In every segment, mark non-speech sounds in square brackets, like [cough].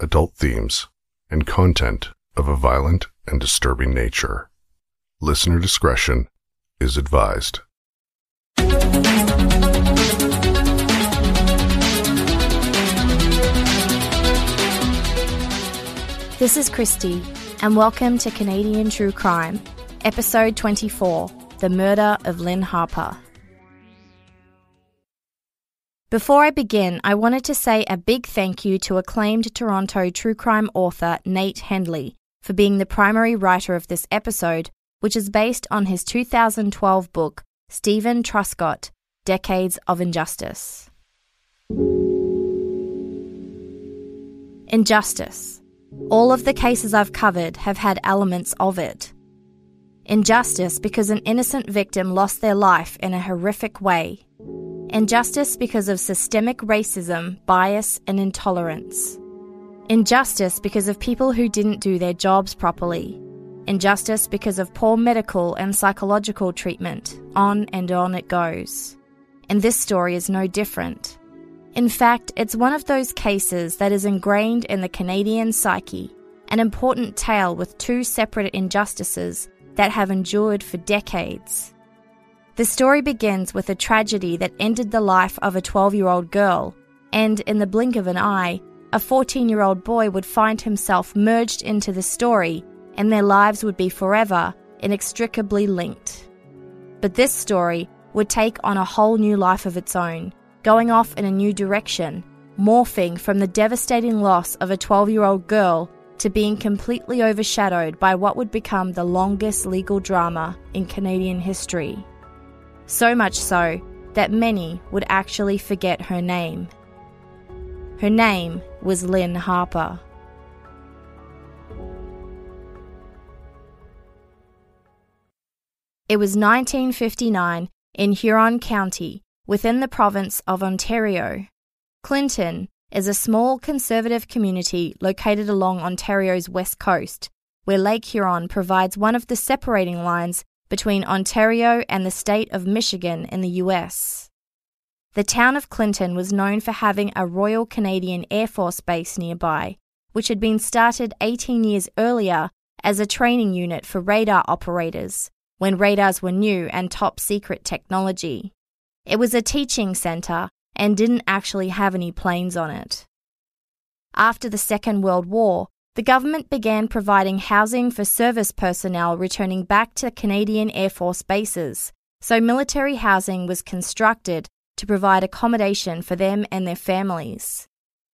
adult themes, and content of a violent and disturbing nature. Listener discretion is advised. This is Kristi, and welcome to Canadian True Crime, Episode 24 The Murder of Lynne Harper. Before I begin, I wanted to say a big thank you to acclaimed Toronto true crime author Nate Hendley for being the primary writer of this episode, which is based on his 2012 book, Steven Truscott Decades of Injustice. Injustice. All of the cases I've covered have had elements of it. Injustice because an innocent victim lost their life in a horrific way Injustice because of systemic racism, bias, and intolerance. Injustice because of people who didn't do their jobs properly. Injustice because of poor medical and psychological treatment. On and on it goes. And this story is no different. In fact, it's one of those cases that is ingrained in the Canadian psyche, an important tale with two separate injustices that have endured for decades. The story begins with a tragedy that ended the life of a 12 year old girl, and in the blink of an eye, a 14 year old boy would find himself merged into the story, and their lives would be forever inextricably linked. But this story would take on a whole new life of its own, going off in a new direction, morphing from the devastating loss of a 12 year old girl to being completely overshadowed by what would become the longest legal drama in Canadian history so much so that many would actually forget her name. Her name was Lynne Harper. It was 1959 in Huron County, within the province of Ontario. Clinton is a small conservative community located along Ontario's west coast, where Lake Huron provides one of the separating lines between Ontario and the state of Michigan in the US. The town of Clinton was known for having a Royal Canadian Air Force base nearby, which had been started 18 years earlier as a training unit for radar operators when radars were new and top secret technology. It was a teaching centre and didn't actually have any planes on it. After the Second World War, the government began providing housing for service personnel returning back to Canadian Air Force bases, so military housing was constructed to provide accommodation for them and their families.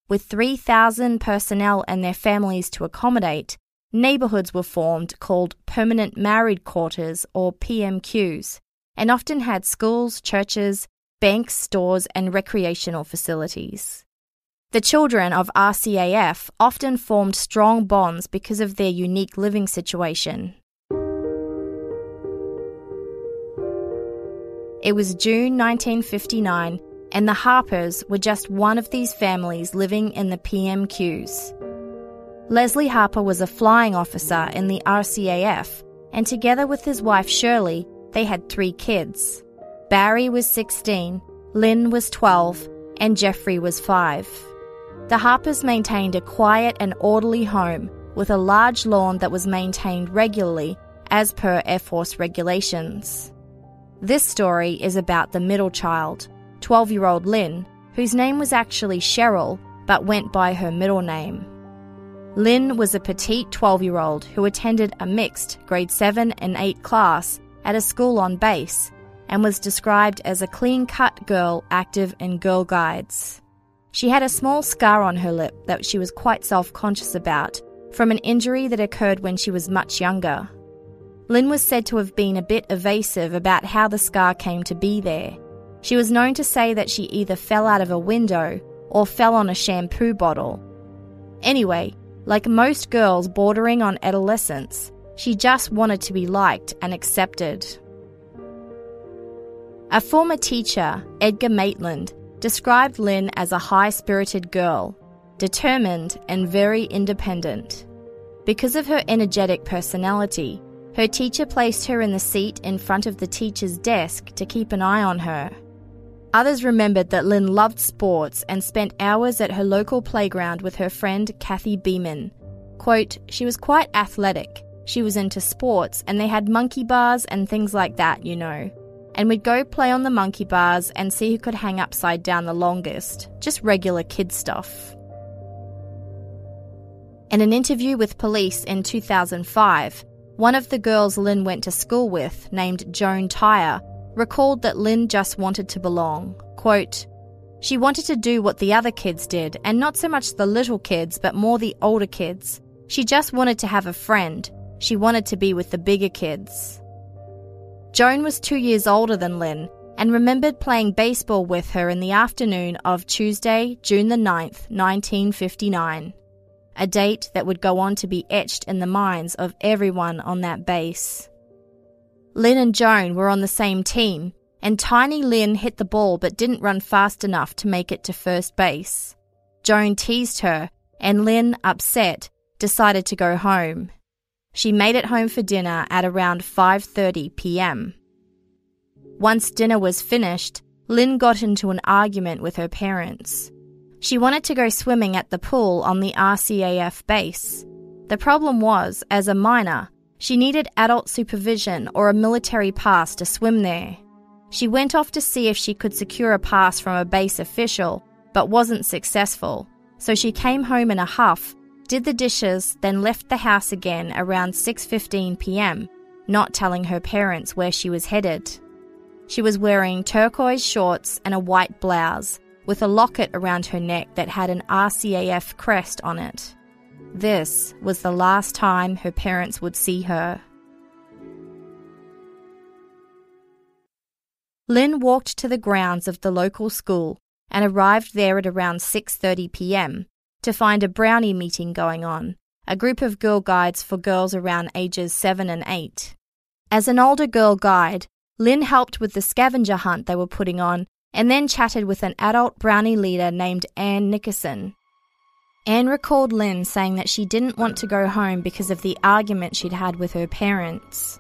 With 3,000 personnel and their families to accommodate, neighbourhoods were formed called Permanent Married Quarters or PMQs, and often had schools, churches, banks, stores, and recreational facilities. The children of RCAF often formed strong bonds because of their unique living situation. It was June 1959, and the Harpers were just one of these families living in the PMQs. Leslie Harper was a flying officer in the RCAF, and together with his wife Shirley, they had three kids. Barry was 16, Lynne was 12, and Jeffrey was 5. The Harpers maintained a quiet and orderly home with a large lawn that was maintained regularly as per Air Force regulations. This story is about the middle child, 12 year old Lynne, whose name was actually Cheryl but went by her middle name. Lynne was a petite 12 year old who attended a mixed grade 7 and 8 class at a school on base, and was described as a clean cut girl active in Girl Guides. She had a small scar on her lip that she was quite self conscious about from an injury that occurred when she was much younger. Lynne was said to have been a bit evasive about how the scar came to be there. She was known to say that she either fell out of a window or fell on a shampoo bottle. Anyway, like most girls bordering on adolescence, she just wanted to be liked and accepted. A former teacher, Edgar Maitland, described Lynne as a high spirited girl, determined and very independent. Because of her energetic personality, her teacher placed her in the seat in front of the teacher's desk to keep an eye on her. Others remembered that Lynne loved sports and spent hours at her local playground with her friend Kathy Beeman. Quote, she was quite athletic. She was into sports and they had monkey bars and things like that, you know. And we'd go play on the monkey bars and see who could hang upside down the longest. Just regular kid stuff. In an interview with police in 2005, one of the girls Lynne went to school with, named Joan Tyre, recalled that Lynne just wanted to belong. Quote, She wanted to do what the other kids did, and not so much the little kids, but more the older kids. She just wanted to have a friend. She wanted to be with the bigger kids. Joan was two years older than Lynne and remembered playing baseball with her in the afternoon of Tuesday, June the 9th, 1959 a date that would go on to be etched in the minds of everyone on that base. Lynne and Joan were on the same team, and tiny Lynne hit the ball but didn't run fast enough to make it to first base. Joan teased her, and Lynne, upset, decided to go home. She made it home for dinner at around 5:30 p.m. Once dinner was finished, Lynne got into an argument with her parents. She wanted to go swimming at the pool on the RCAF base. The problem was, as a minor, she needed adult supervision or a military pass to swim there. She went off to see if she could secure a pass from a base official, but wasn't successful. So she came home in a huff, did the dishes, then left the house again around 6:15 p.m., not telling her parents where she was headed. She was wearing turquoise shorts and a white blouse, with a locket around her neck that had an RCAF crest on it. This was the last time her parents would see her. Lynne walked to the grounds of the local school and arrived there at around 6:30 p.m. to find a brownie meeting going on, a group of girl guides for girls around ages 7 and 8. As an older girl guide, Lynne helped with the scavenger hunt they were putting on and then chatted with an adult brownie leader named Anne Nickerson. Anne recalled Lynne saying that she didn't want to go home because of the argument she'd had with her parents.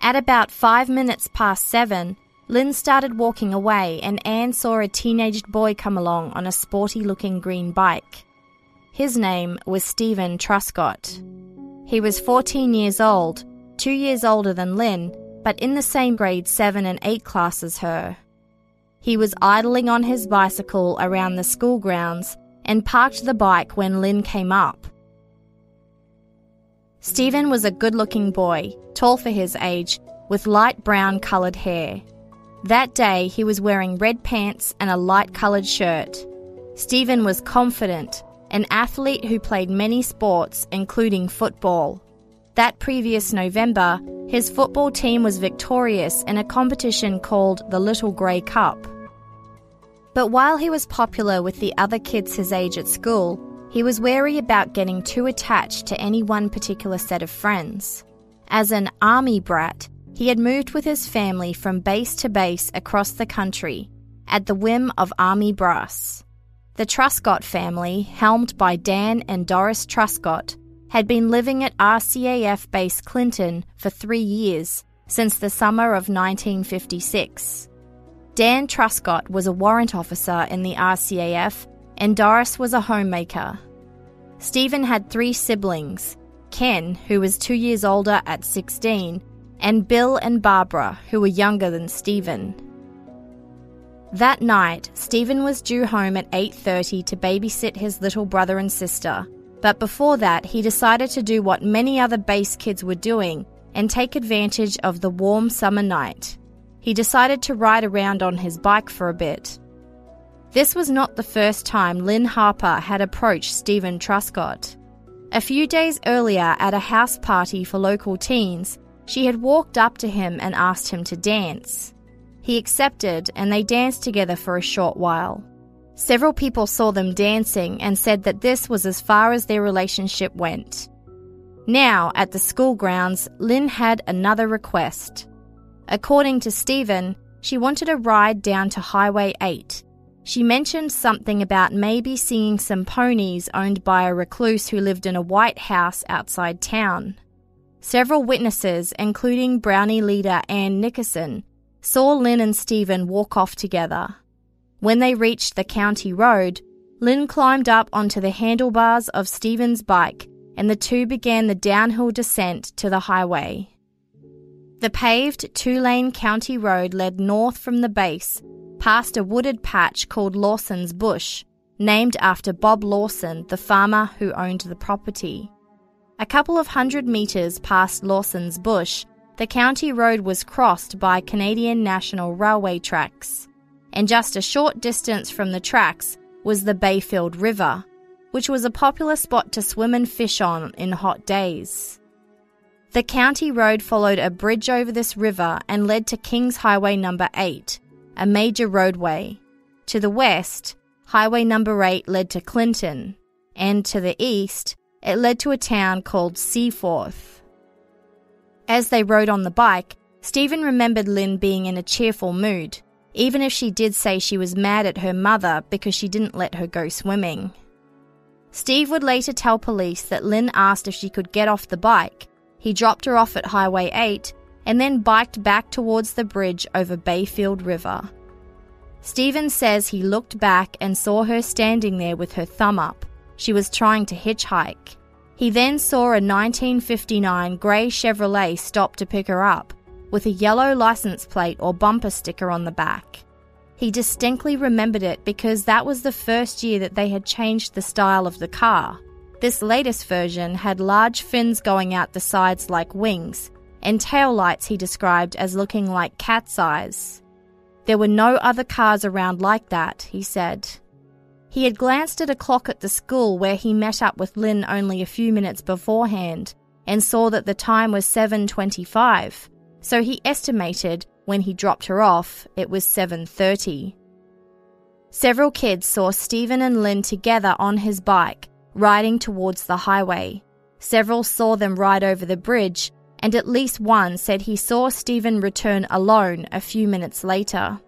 At about five minutes past seven, Lynne started walking away and Anne saw a teenaged boy come along on a sporty looking green bike. His name was Steven Truscott. He was 14 years old, two years older than Lynne, but in the same grade 7 and 8 class as her. He was idling on his bicycle around the school grounds and parked the bike when Lynne came up. Steven was a good looking boy, tall for his age, with light brown coloured hair. That day he was wearing red pants and a light coloured shirt. Steven was confident, an athlete who played many sports, including football. That previous November, his football team was victorious in a competition called the Little Grey Cup. But while he was popular with the other kids his age at school, he was wary about getting too attached to any one particular set of friends. As an army brat, he had moved with his family from base to base across the country at the whim of army brass. The Truscott family, helmed by Dan and Doris Truscott, had been living at RCAF Base Clinton for three years, since the summer of 1956. Dan Truscott was a warrant officer in the RCAF, and Doris was a homemaker. Steven had three siblings Ken, who was two years older at 16, and Bill and Barbara, who were younger than Steven. That night, Steven was due home at 8:30 to babysit his little brother and sister. But before that, he decided to do what many other base kids were doing and take advantage of the warm summer night. he decided to ride around on his bike for a bit. This was not the first time Lynne Harper had approached Steven Truscott. A few days earlier, at a house party for local teens, she had walked up to him and asked him to dance. He accepted, and they danced together for a short while. Several people saw them dancing and said that this was as far as their relationship went. Now, at the school grounds, Lynne had another request. According to Steven, she wanted a ride down to Highway 8. She mentioned something about maybe seeing some ponies owned by a recluse who lived in a white house outside town. Several witnesses, including Brownie leader Ann Nickerson, saw Lynne and Steven walk off together. When they reached the county road, Lynne climbed up onto the handlebars of Steven's bike and the two began the downhill descent to the highway. The paved two lane county road led north from the base, past a wooded patch called Lawson's Bush, named after Bob Lawson, the farmer who owned the property. A couple of hundred metres past Lawson's Bush, the county road was crossed by Canadian National Railway tracks, and just a short distance from the tracks was the Bayfield River, which was a popular spot to swim and fish on in hot days. The county road followed a bridge over this river and led to Kings Highway number 8, a major roadway. To the west, Highway number 8 led to Clinton, and to the east, it led to a town called Seaforth. As they rode on the bike, Steven remembered Lynne being in a cheerful mood, even if she did say she was mad at her mother because she didn't let her go swimming. Steve would later tell police that Lynne asked if she could get off the bike. He dropped her off at Highway 8 and then biked back towards the bridge over Bayfield River. Steven says he looked back and saw her standing there with her thumb up. She was trying to hitchhike. He then saw a 1959 grey Chevrolet stop to pick her up, with a yellow license plate or bumper sticker on the back. He distinctly remembered it because that was the first year that they had changed the style of the car. This latest version had large fins going out the sides like wings, and tail lights he described as looking like cat's eyes. There were no other cars around like that, he said. He had glanced at a clock at the school where he met up with Lynne only a few minutes beforehand and saw that the time was 7:25. So he estimated when he dropped her off, it was 7:30. Several kids saw Steven and Lynne together on his bike, riding towards the highway. Several saw them ride over the bridge, and at least one said he saw Steven return alone a few minutes later.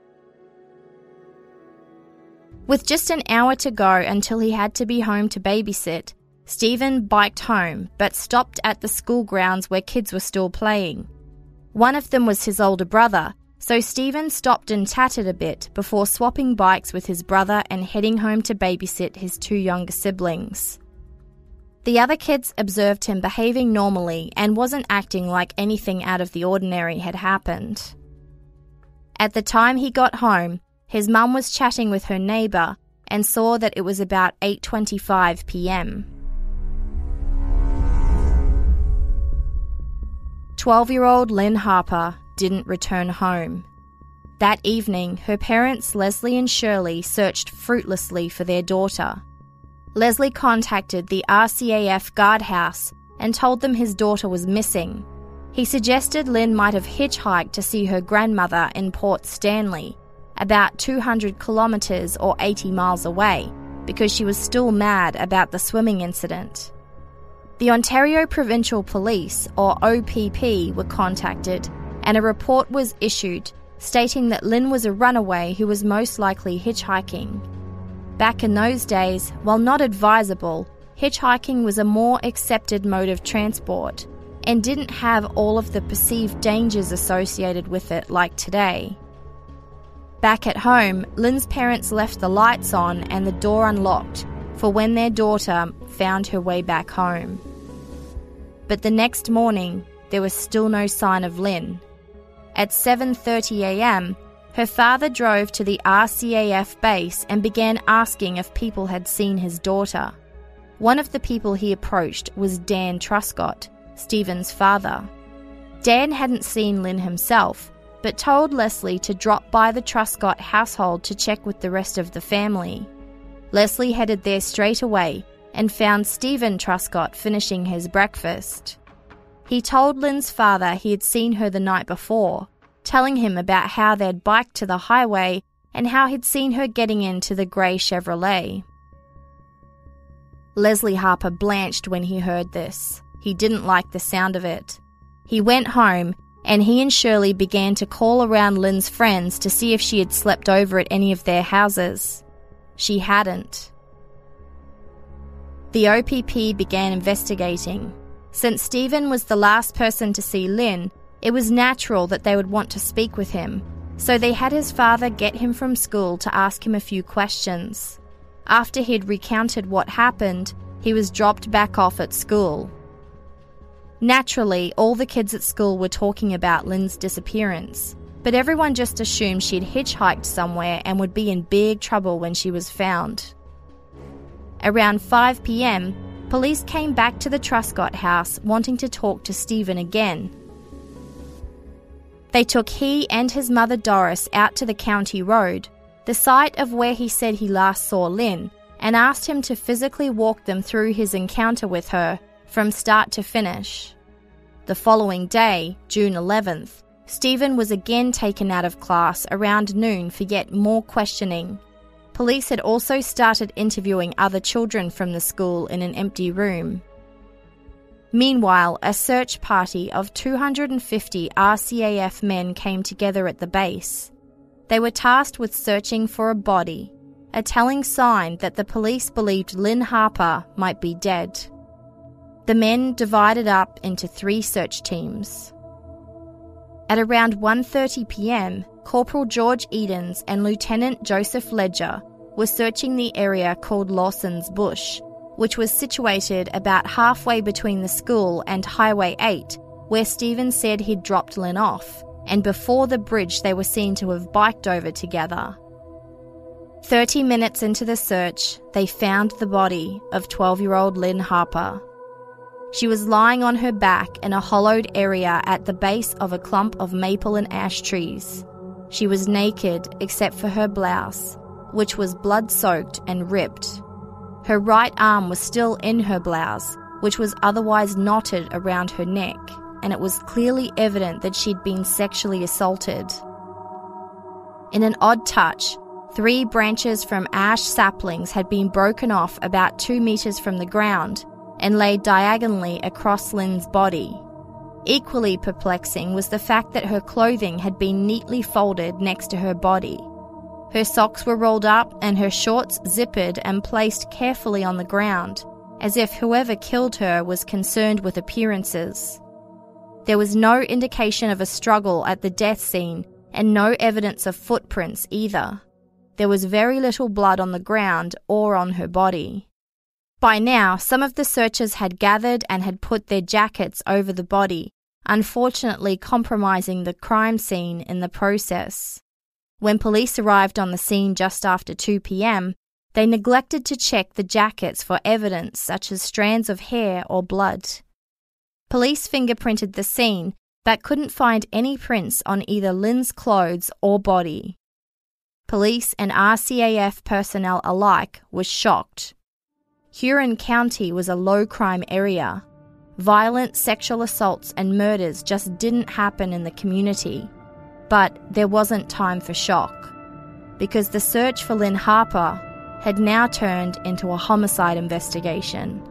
With just an hour to go until he had to be home to babysit, Steven biked home but stopped at the school grounds where kids were still playing. One of them was his older brother, so Steven stopped and chatted a bit before swapping bikes with his brother and heading home to babysit his two younger siblings. The other kids observed him behaving normally and wasn't acting like anything out of the ordinary had happened. At the time he got home, his mum was chatting with her neighbour and saw that it was about 8:25 p.m. 12 year old Lynne Harper didn't return home. That evening, her parents, Leslie and Shirley, searched fruitlessly for their daughter. Leslie contacted the RCAF guardhouse and told them his daughter was missing. He suggested Lynne might have hitchhiked to see her grandmother in Port Stanley, about 200 kilometres or 80 miles away, because she was still mad about the swimming incident. The Ontario Provincial Police, or OPP, were contacted and a report was issued stating that Lynne was a runaway who was most likely hitchhiking. Back in those days, while not advisable, hitchhiking was a more accepted mode of transport and didn't have all of the perceived dangers associated with it like today. Back at home, Lynne's parents left the lights on and the door unlocked for when their daughter found her way back home. But the next morning, there was still no sign of Lynne. At 7:30 a.m., her father drove to the RCAF base and began asking if people had seen his daughter. One of the people he approached was Dan Truscott, Steven's father. Dan hadn't seen Lynne himself, but told Leslie to drop by the Truscott household to check with the rest of the family. Leslie headed there straight away and found Steven Truscott finishing his breakfast. He told Lynne's father he had seen her the night before, telling him about how they'd biked to the highway and how he'd seen her getting into the grey Chevrolet. Leslie Harper blanched when he heard this. He didn't like the sound of it. He went home and he and Shirley began to call around Lynne's friends to see if she had slept over at any of their houses. She hadn't. The OPP began investigating. Since Steven was the last person to see Lynne, it was natural that they would want to speak with him, so they had his father get him from school to ask him a few questions. After he'd recounted what happened, he was dropped back off at school. Naturally, all the kids at school were talking about Lynne's disappearance, but everyone just assumed she'd hitchhiked somewhere and would be in big trouble when she was found. Around 5 pm, police came back to the Truscott house wanting to talk to Steven again. They took he and his mother Doris out to the county road, the site of where he said he last saw Lynne, and asked him to physically walk them through his encounter with her from start to finish. The following day, June 11th, Steven was again taken out of class around noon for yet more questioning. Police had also started interviewing other children from the school in an empty room. Meanwhile, a search party of 250 RCAF men came together at the base. They were tasked with searching for a body, a telling sign that the police believed Lynne Harper might be dead. The men divided up into three search teams. At around 1:30 p.m., Corporal George Edens and Lieutenant Joseph Ledger were searching the area called Lawson's Bush, which was situated about halfway between the school and Highway 8, where Steven said he'd dropped Lynne off, and before the bridge they were seen to have biked over together. 30 minutes into the search, they found the body of 12 year old Lynne Harper. She was lying on her back in a hollowed area at the base of a clump of maple and ash trees. She was naked except for her blouse, which was blood soaked and ripped. Her right arm was still in her blouse, which was otherwise knotted around her neck, and it was clearly evident that she'd been sexually assaulted. In an odd touch, three branches from ash saplings had been broken off about two metres from the ground and laid diagonally across Lynne's body. Equally perplexing was the fact that her clothing had been neatly folded next to her body. Her socks were rolled up and her shorts zippered and placed carefully on the ground, as if whoever killed her was concerned with appearances. There was no indication of a struggle at the death scene and no evidence of footprints either. There was very little blood on the ground or on her body. By now, some of the searchers had gathered and had put their jackets over the body, unfortunately compromising the crime scene in the process. When police arrived on the scene just after 2 pm, they neglected to check the jackets for evidence such as strands of hair or blood. Police fingerprinted the scene but couldn't find any prints on either Lynne's clothes or body. Police and RCAF personnel alike were shocked Huron County was a low crime area. Violent sexual assaults and murders just didn't happen in the community. But there wasn't time for shock, because the search for Lynne Harper had now turned into a homicide investigation.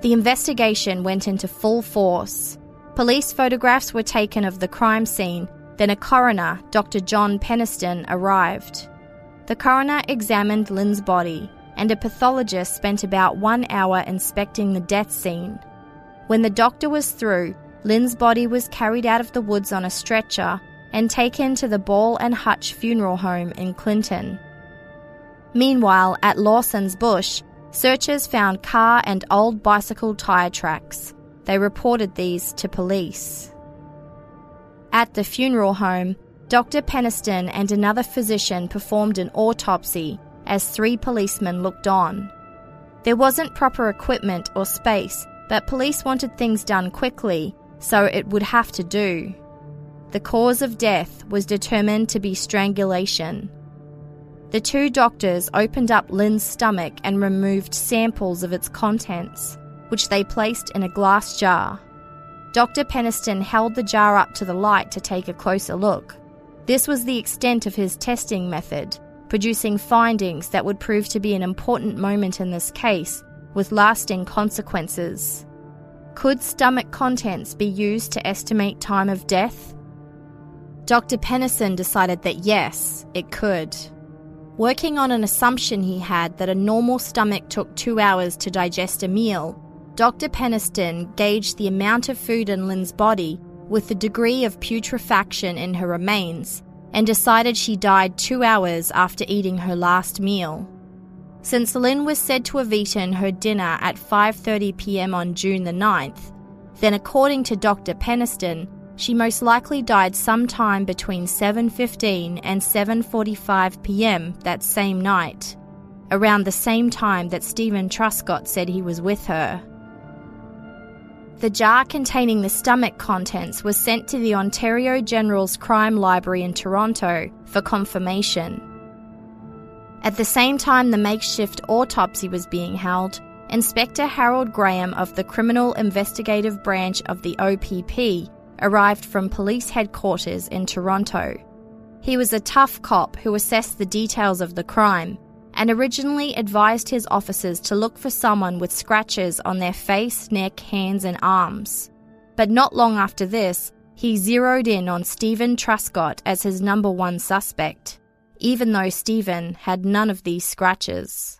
The investigation went into full force. Police photographs were taken of the crime scene, then a coroner, Dr. John Peniston, arrived. The coroner examined Lynne's body, and a pathologist spent about one hour inspecting the death scene. When the doctor was through, Lynne's body was carried out of the woods on a stretcher and taken to the Ball and Hutch funeral home in Clinton. Meanwhile, at Lawson's Bush, searchers found car and old bicycle tyre tracks. They reported these to police. At the funeral home, Dr. Peniston and another physician performed an autopsy as three policemen looked on. There wasn't proper equipment or space, but police wanted things done quickly, so it would have to do. The cause of death was determined to be strangulation. The two doctors opened up Lynne's stomach and removed samples of its contents, which they placed in a glass jar. Dr. Peniston held the jar up to the light to take a closer look. This was the extent of his testing method, producing findings that would prove to be an important moment in this case, with lasting consequences. Could stomach contents be used to estimate time of death? Dr. Peniston decided that yes, it could. Working on an assumption he had that a normal stomach took two hours to digest a meal, Dr. Peniston gauged the amount of food in Lynne's body with the degree of putrefaction in her remains and decided she died two hours after eating her last meal. Since Lynne was said to have eaten her dinner at 5:30 p.m. on June the 9th, then according to Dr. Peniston, she most likely died sometime between 7:15 and 7:45 p.m. that same night, around the same time that Steven Truscott said he was with her. The jar containing the stomach contents was sent to the Ontario General's Crime Library in Toronto for confirmation. At the same time the makeshift autopsy was being held, Inspector Harold Graham of the Criminal Investigative Branch of the OPP arrived from police headquarters in Toronto. He was a tough cop who assessed the details of the crime and originally advised his officers to look for someone with scratches on their face, neck, hands, and arms. But not long after this, he zeroed in on Steven Truscott as his number one suspect, even though Steven had none of these scratches.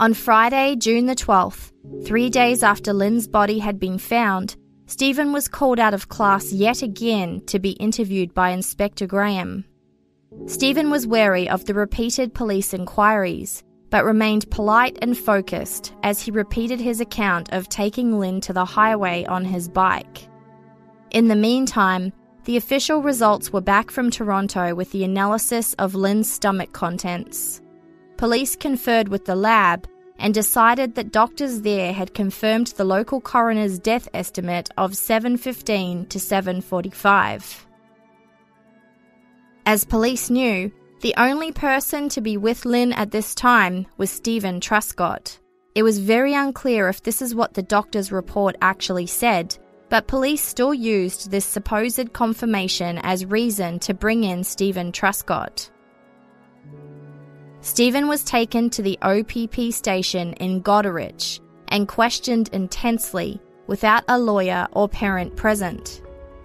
On Friday, June the 12th, three days after Lynne's body had been found, Steven was called out of class yet again to be interviewed by Inspector Graham. Steven was wary of the repeated police inquiries, but remained polite and focused as he repeated his account of taking Lynne to the highway on his bike. In the meantime, the official results were back from Toronto with the analysis of Lynne's stomach contents. Police conferred with the lab and decided that doctors there had confirmed the local coroner's death estimate of 7:15 to 7:45. As police knew, the only person to be with Lynne at this time was Steven Truscott. It was very unclear if this is what the doctor's report actually said, but police still used this supposed confirmation as reason to bring in Steven Truscott. Steven was taken to the OPP station in Goderich and questioned intensely without a lawyer or parent present.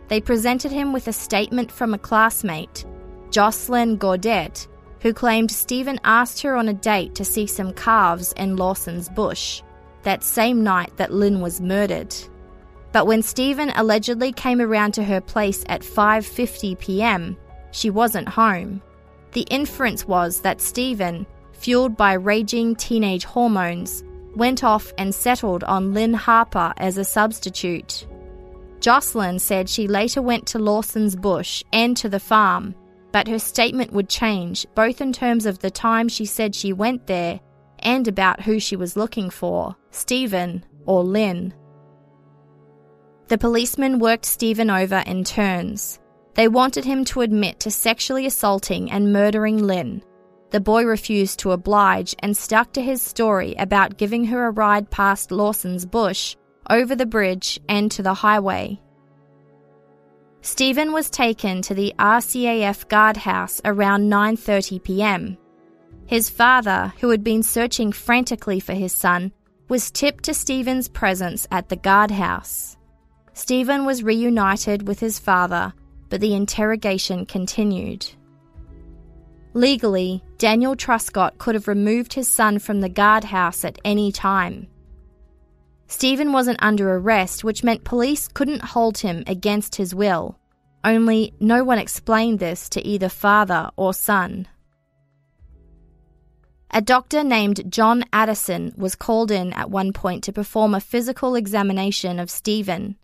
They presented him with a statement from a classmate, Jocelyn Gaudet, who claimed Steven asked her on a date to see some calves in Lawson's bush that same night that Lynne was murdered. But when Steven allegedly came around to her place at 5:50 p.m., she wasn't home. The inference was that Steven, fueled by raging teenage hormones, went off and settled on Lynne Harper as a substitute. Jocelyn said she later went to Lawson's bush and to the farm, but her statement would change both in terms of the time she said she went there and about who she was looking for Steven or Lynne. The policemen worked Steven over in turns. They wanted him to admit to sexually assaulting and murdering Lynne. The boy refused to oblige and stuck to his story about giving her a ride past Lawson's bush, over the bridge, and to the highway. Steven was taken to the RCAF guardhouse around 9:30 p.m. His father, who had been searching frantically for his son, was tipped to Steven's presence at the guardhouse. Steven was reunited with his father, but the interrogation continued. Legally, Daniel Truscott could have removed his son from the guardhouse at any time. Steven wasn't under arrest, which meant police couldn't hold him against his will. Only no one explained this to either father or son. A doctor named John Addison was called in at one point to perform a physical examination of Steven.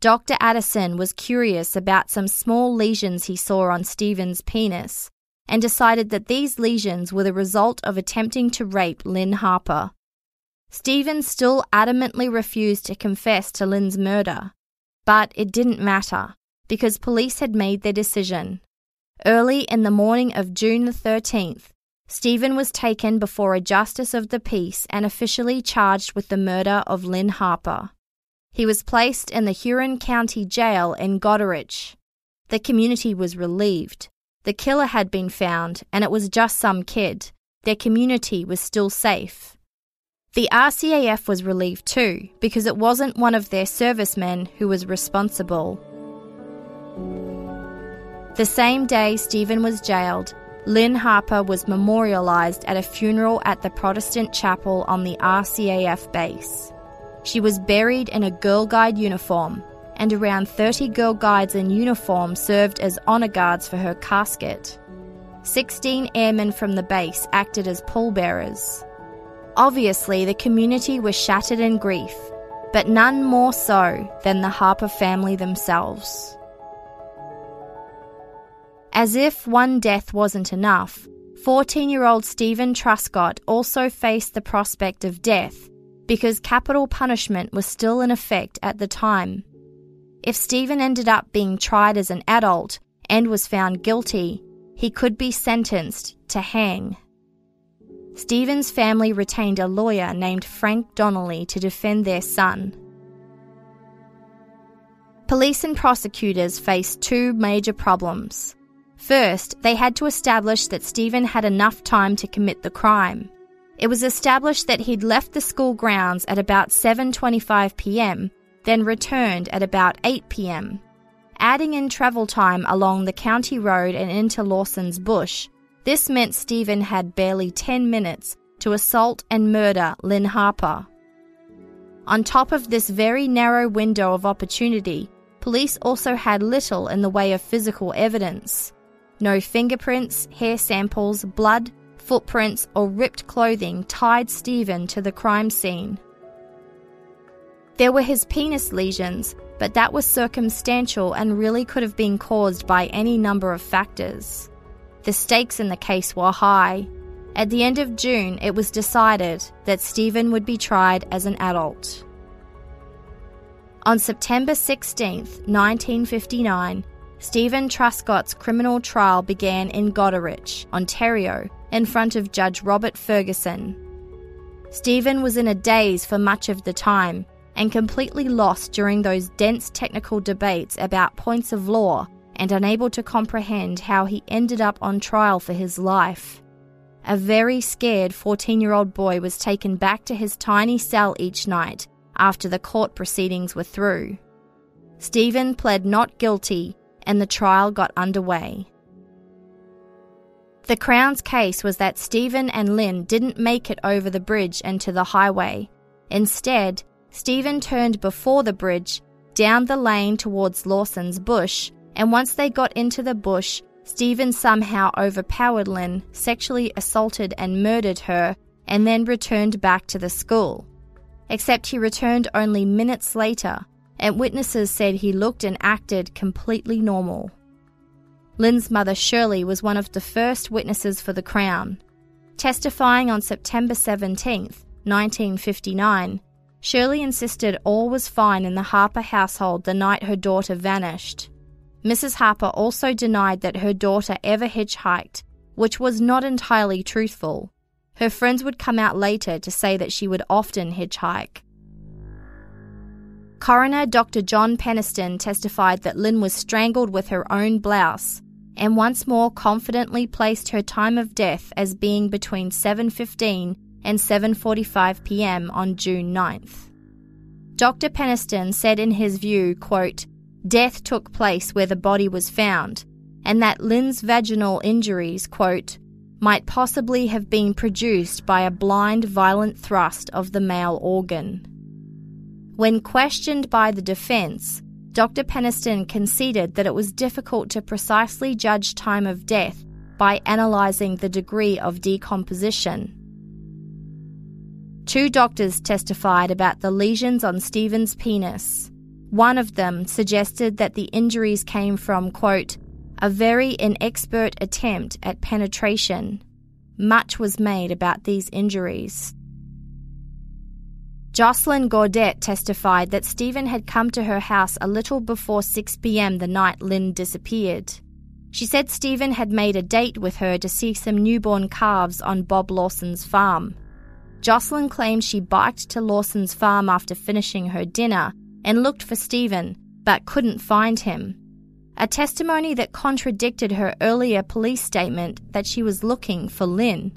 Dr. Addison was curious about some small lesions he saw on Steven's penis and decided that these lesions were the result of attempting to rape Lynne Harper. Steven still adamantly refused to confess to Lynne's murder, but it didn't matter because police had made their decision. Early in the morning of June the 13th, Steven was taken before a justice of the peace and officially charged with the murder of Lynne Harper. He was placed in the Huron County Jail in Goderich. The community was relieved. The killer had been found, and it was just some kid. Their community was still safe. The RCAF was relieved too, because it wasn't one of their servicemen who was responsible. The same day Steven was jailed, Lynne Harper was memorialised at a funeral at the Protestant chapel on the RCAF base. She was buried in a Girl Guide uniform, and around 30 Girl Guides in uniform served as honour guards for her casket. 16 airmen from the base acted as pallbearers. Obviously, the community was shattered in grief, but none more so than the Harper family themselves. As if one death wasn't enough, 14 year old Steven Truscott also faced the prospect of death because capital punishment was still in effect at the time. If Steven ended up being tried as an adult and was found guilty, he could be sentenced to hang. Steven's family retained a lawyer named Frank Donnelly to defend their son. Police and prosecutors faced two major problems. First, they had to establish that Steven had enough time to commit the crime. It was established that he'd left the school grounds at about 7:25 p.m., then returned at about 8 p.m. Adding in travel time along the county road and into Lawson's bush, this meant Steven had barely 10 minutes to assault and murder Lynne Harper. On top of this very narrow window of opportunity, police also had little in the way of physical evidence. No fingerprints, hair samples, blood, footprints, or ripped clothing tied Steven to the crime scene. There were his penis lesions, but that was circumstantial and really could have been caused by any number of factors. The stakes in the case were high. At the end of June, it was decided that Steven would be tried as an adult. On September 16, 1959, Steven Truscott's criminal trial began in Goderich, Ontario, in front of Judge Robert Ferguson. Steven was in a daze for much of the time and completely lost during those dense technical debates about points of law and unable to comprehend how he ended up on trial for his life. A very scared 14 year old boy was taken back to his tiny cell each night after the court proceedings were through. Steven pled not guilty and the trial got underway. The Crown's case was that Steven and Lynne didn't make it over the bridge and to the highway. Instead, Steven turned before the bridge, down the lane towards Lawson's bush, and once they got into the bush, Steven somehow overpowered Lynne, sexually assaulted and murdered her, and then returned back to the school. Except he returned only minutes later, and witnesses said he looked and acted completely normal. Lynne's mother Shirley was one of the first witnesses for the Crown. Testifying on September 17, 1959, Shirley insisted all was fine in the Harper household the night her daughter vanished. Mrs. Harper also denied that her daughter ever hitchhiked, which was not entirely truthful. Her friends would come out later to say that she would often hitchhike. Coroner Dr. John Peniston testified that Lynne was strangled with her own blouse and once more confidently placed her time of death as being between 7:15 and 7:45 p.m. on June 9th. Dr. Peniston said in his view, quote, "Death took place where the body was found, and that Lynne's vaginal injuries, quote, might possibly have been produced by a blind violent thrust of the male organ." When questioned by the defense, Dr. Peniston conceded that it was difficult to precisely judge time of death by analysing the degree of decomposition. Two doctors testified about the lesions on Steven's penis. One of them suggested that the injuries came from, quote, a very inexpert attempt at penetration. Much was made about these injuries. Jocelyn Gaudet testified that Steven had come to her house a little before 6 pm the night Lynne disappeared. She said Steven had made a date with her to see some newborn calves on Bob Lawson's farm. Jocelyn claimed she biked to Lawson's farm after finishing her dinner and looked for Steven, but couldn't find him. A testimony that contradicted her earlier police statement that she was looking for Lynne.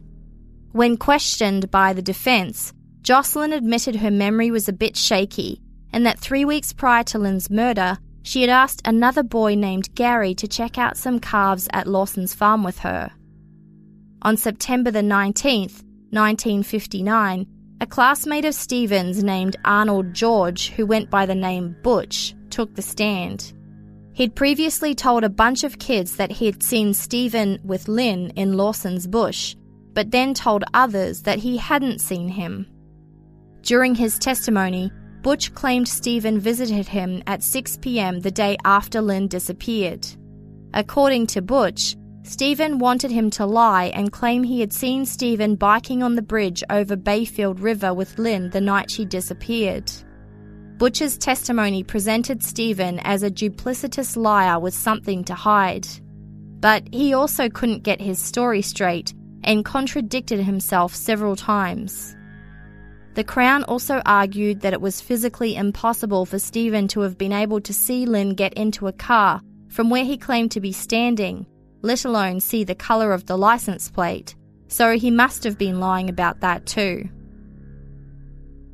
When questioned by the defense, Jocelyn admitted her memory was a bit shaky and that three weeks prior to Lynne's murder, she had asked another boy named Gary to check out some calves at Lawson's farm with her. On September the 19th, 1959, a classmate of Stevens named Arnold George, who went by the name Butch, took the stand. He'd previously told a bunch of kids that he had seen Steven with Lynne in Lawson's bush, but then told others that he hadn't seen him. During his testimony, Butch claimed Steven visited him at 6 pm the day after Lynne disappeared. According to Butch, Steven wanted him to lie and claim he had seen Steven biking on the bridge over Bayfield River with Lynne the night she disappeared. Butch's testimony presented Steven as a duplicitous liar with something to hide. But he also couldn't get his story straight and contradicted himself several times. The Crown also argued that it was physically impossible for Steven to have been able to see Lynne get into a car from where he claimed to be standing, let alone see the colour of the licence plate, so he must have been lying about that too.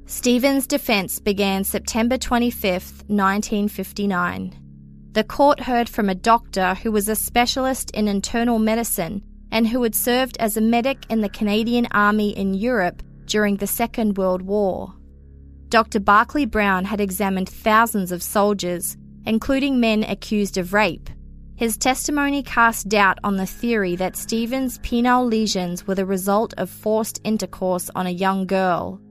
Steven's defence began September 25, 1959. The court heard from a doctor who was a specialist in internal medicine and who had served as a medic in the Canadian Army in Europe during the Second World War. Dr. Barclay Brown had examined thousands of soldiers, including men accused of rape. His testimony cast doubt on the theory that Steven's penile lesions were the result of forced intercourse on a young girl.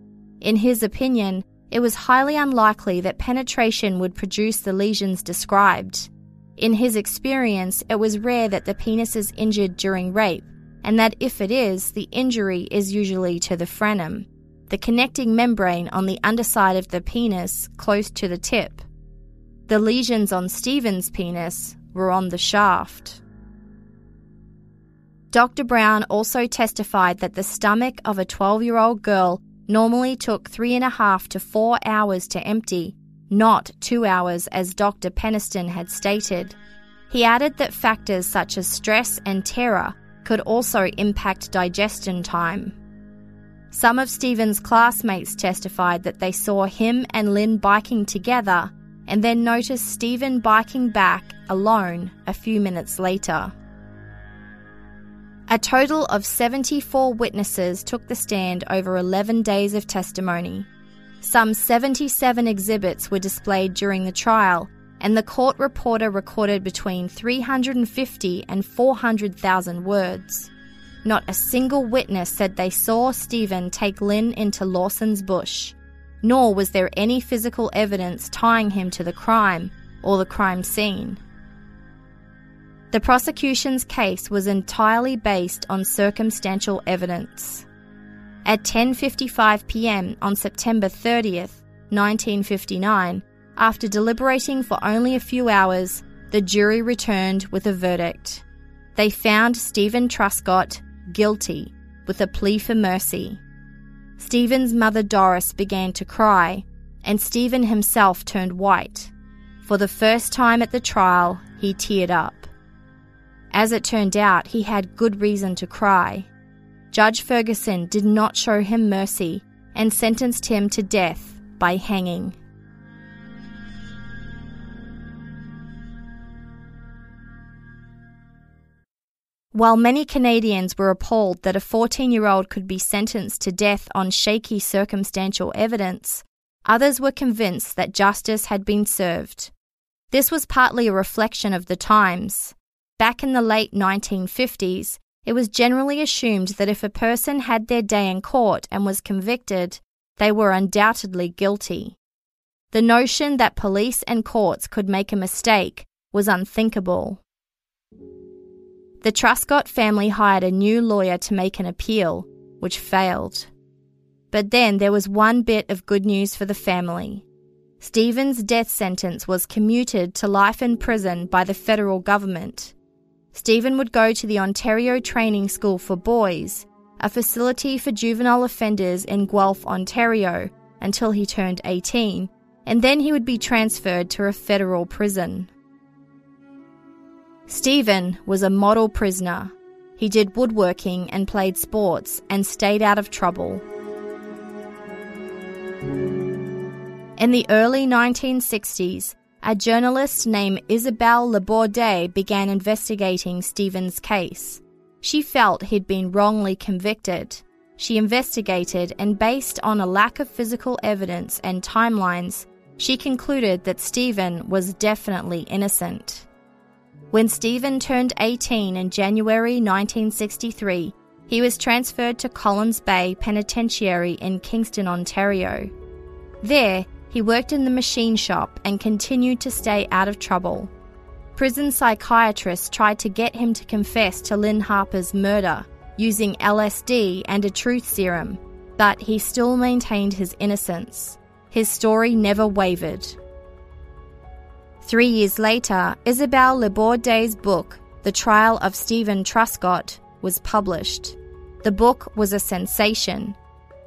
In his opinion, it was highly unlikely that penetration would produce the lesions described. In his experience, it was rare that the penis is injured during rape, and that if it is, the injury is usually to the frenum, the connecting membrane on the underside of the penis close to the tip. The lesions on Steven's penis were on the shaft. Dr. Brown also testified that the stomach of a 12 year old girl normally took three and a half to four hours to empty, not two hours as Dr. Peniston had stated. He added that factors such as stress and terror could also impact digestion time. Some of Steven's classmates testified that they saw him and Lynne biking together and then noticed Steven biking back alone a few minutes later. A total of 74 witnesses took the stand over 11 days of testimony. Some 77 exhibits were displayed during the trial, and the court reporter recorded between 350 and 400,000 words. Not a single witness said they saw Steven take Lynne into Lawson's bush, nor was there any physical evidence tying him to the crime or the crime scene. The prosecution's case was entirely based on circumstantial evidence. At 10:55 p.m. on September 30th, 1959, after deliberating for only a few hours, the jury returned with a verdict. They found Steven Truscott guilty with a plea for mercy. Steven's mother Doris began to cry, and Steven himself turned white. For the first time at the trial, he teared up. As it turned out, he had good reason to cry. Judge Ferguson did not show him mercy and sentenced him to death by hanging. While many Canadians were appalled that a 14 year old could be sentenced to death on shaky circumstantial evidence, others were convinced that justice had been served. This was partly a reflection of the times. Back in the late 1950s, it was generally assumed that if a person had their day in court and was convicted, they were undoubtedly guilty. The notion that police and courts could make a mistake was unthinkable. The Truscott family hired a new lawyer to make an appeal, which failed. But then there was one bit of good news for the family. Steven's death sentence was commuted to life in prison by the federal government. Steven would go to the Ontario Training School for Boys, a facility for juvenile offenders in Guelph, Ontario, until he turned 18, and then he would be transferred to a federal prison. Steven was a model prisoner. He did woodworking and played sports and stayed out of trouble. In the early 1960s, a journalist named Isabel LeBourdais began investigating Steven's case. She felt he'd been wrongly convicted. She investigated, and based on a lack of physical evidence and timelines, she concluded that Steven was definitely innocent. When Steven turned 18 in January 1963, he was transferred to Collins Bay Penitentiary in Kingston, Ontario. There, he worked in the machine shop and continued to stay out of trouble. Prison psychiatrists tried to get him to confess to Lynne Harper's murder using LSD and a truth serum, but he still maintained his innocence. His story never wavered. Three years later, Isabel LeBourdais's book, The Trial of Steven Truscott, was published. The book was a sensation.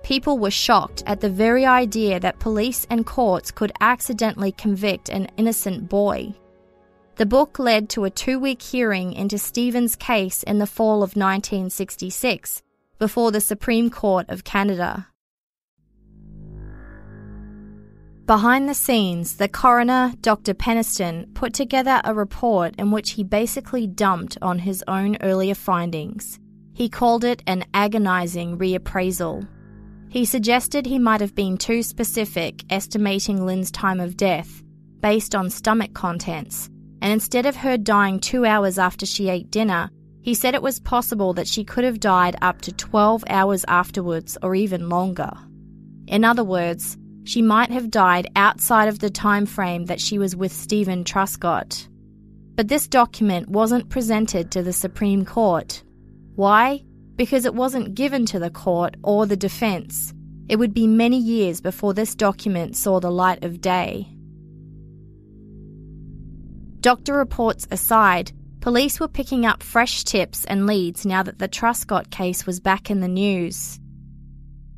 People were shocked at the very idea that police and courts could accidentally convict an innocent boy. The book led to a two week hearing into Steven's case in the fall of 1966 before the Supreme Court of Canada. Behind the scenes, the coroner, Dr. Peniston, put together a report in which he basically dumped on his own earlier findings. He called it an agonizing reappraisal. He suggested he might have been too specific, estimating Lynne's time of death based on stomach contents, and instead of her dying two hours after she ate dinner, he said it was possible that she could have died up to 12 hours afterwards or even longer. In other words, she might have died outside of the time frame that she was with Steven Truscott. But this document wasn't presented to the Supreme Court. Why? Because it wasn't given to the court or the defense. It would be many years before this document saw the light of day. Doctor reports aside, police were picking up fresh tips and leads now that the Truscott case was back in the news.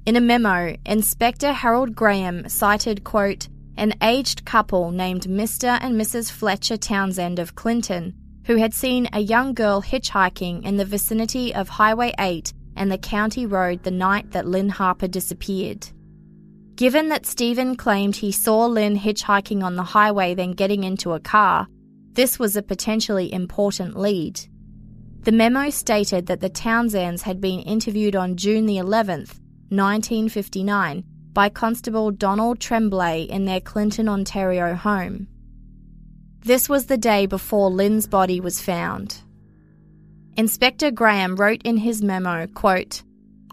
In a memo, Inspector Harold Graham cited, quote, an aged couple named Mr. and Mrs. Fletcher Townsend of Clinton, who had seen a young girl hitchhiking in the vicinity of Highway 8 and the county road the night that Lynne Harper disappeared. Given that Steven claimed he saw Lynne hitchhiking on the highway then getting into a car, this was a potentially important lead. The memo stated that the Townsends had been interviewed on June the 11th, 1959, by Constable Donald Tremblay in their Clinton, Ontario home. This was the day before Lynne's body was found. Inspector Graham wrote in his memo, quote,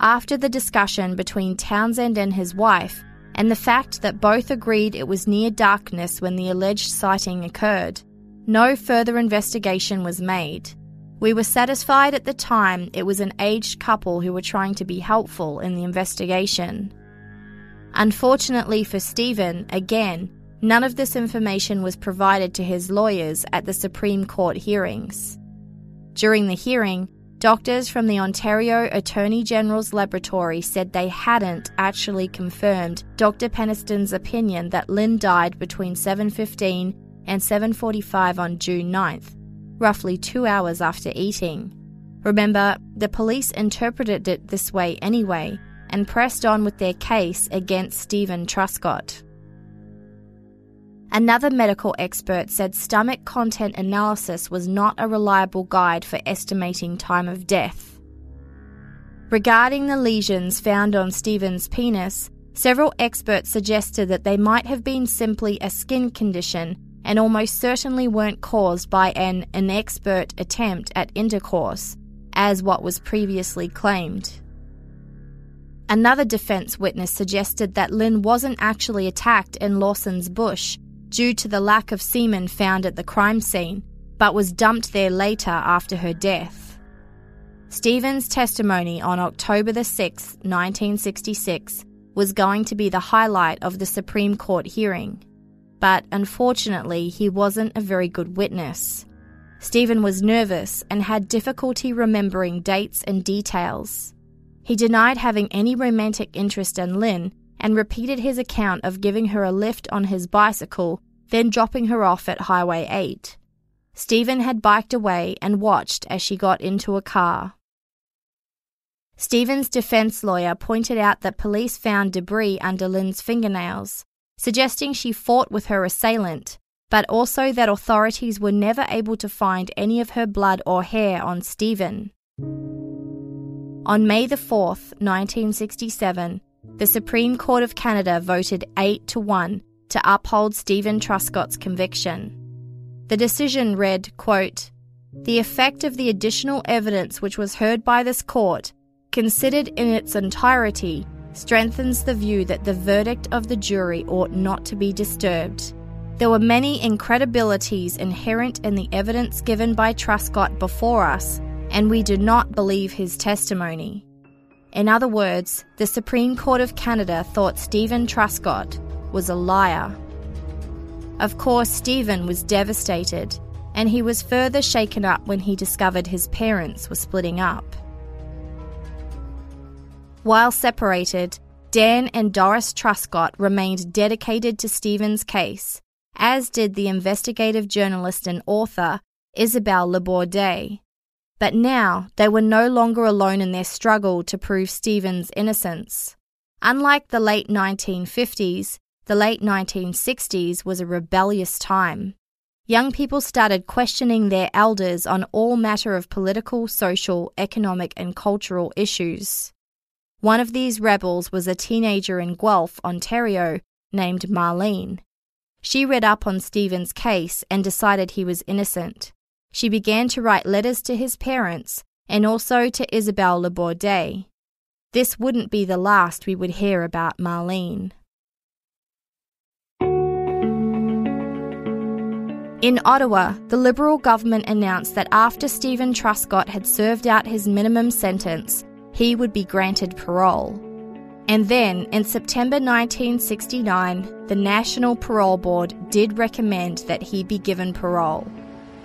After the discussion between Townsend and his wife, and the fact that both agreed it was near darkness when the alleged sighting occurred, no further investigation was made. We were satisfied at the time it was an aged couple who were trying to be helpful in the investigation. Unfortunately for Steven, again, none of this information was provided to his lawyers at the Supreme Court hearings. During the hearing, doctors from the Ontario Attorney General's laboratory said they hadn't actually confirmed Dr. Peniston's opinion that Lynne died between 7:15 and 7:45 on June 9th, roughly 2 hours after eating. Remember, the police interpreted it this way anyway and pressed on with their case against Steven Truscott. Another medical expert said stomach content analysis was not a reliable guide for estimating time of death. Regarding the lesions found on Steven's penis, several experts suggested that they might have been simply a skin condition and almost certainly weren't caused by an inexpert attempt at intercourse, as what was previously claimed. Another defense witness suggested that Lynne wasn't actually attacked in Lawson's bush due to the lack of semen found at the crime scene, but was dumped there later after her death. Steven's testimony on October the 6th, 1966, was going to be the highlight of the Supreme Court hearing, but unfortunately, he wasn't a very good witness. Steven was nervous and had difficulty remembering dates and details. He denied having any romantic interest in Lynne and repeated his account of giving her a lift on his bicycle, then dropping her off at Highway 8. Steven had biked away and watched as she got into a car. Steven's defense lawyer pointed out that police found debris under Lynne's fingernails, suggesting she fought with her assailant, but also that authorities were never able to find any of her blood or hair on Steven. On May the 4th, 1967, the Supreme Court of Canada voted 8 to 1 to uphold Steven Truscott's conviction. The decision read, quote, The effect of the additional evidence which was heard by this court, considered in its entirety, strengthens the view that the verdict of the jury ought not to be disturbed. There were many incredibilities inherent in the evidence given by Truscott before us and we do not believe his testimony. In other words, the Supreme Court of Canada thought Steven Truscott was a liar. Of course, Steven was devastated, and he was further shaken up when he discovered his parents were splitting up. While separated, Dan and Doris Truscott remained dedicated to Steven's case, as did the investigative journalist and author Isabel LeBourdais. But now they were no longer alone in their struggle to prove Steven's innocence. Unlike the late 1950s, the late 1960s was a rebellious time. Young people started questioning their elders on all matter of political, social, economic, and cultural issues. One of these rebels was a teenager in Guelph, Ontario, named Marlene. She read up on Steven's case and decided he was innocent she began to write letters to his parents and also to Isabel LeBourdais. This wouldn't be the last we would hear about Marlene. In Ottawa, the Liberal government announced that after Steven Truscott had served out his minimum sentence, he would be granted parole. And then, in September 1969, the National Parole Board did recommend that he be given parole.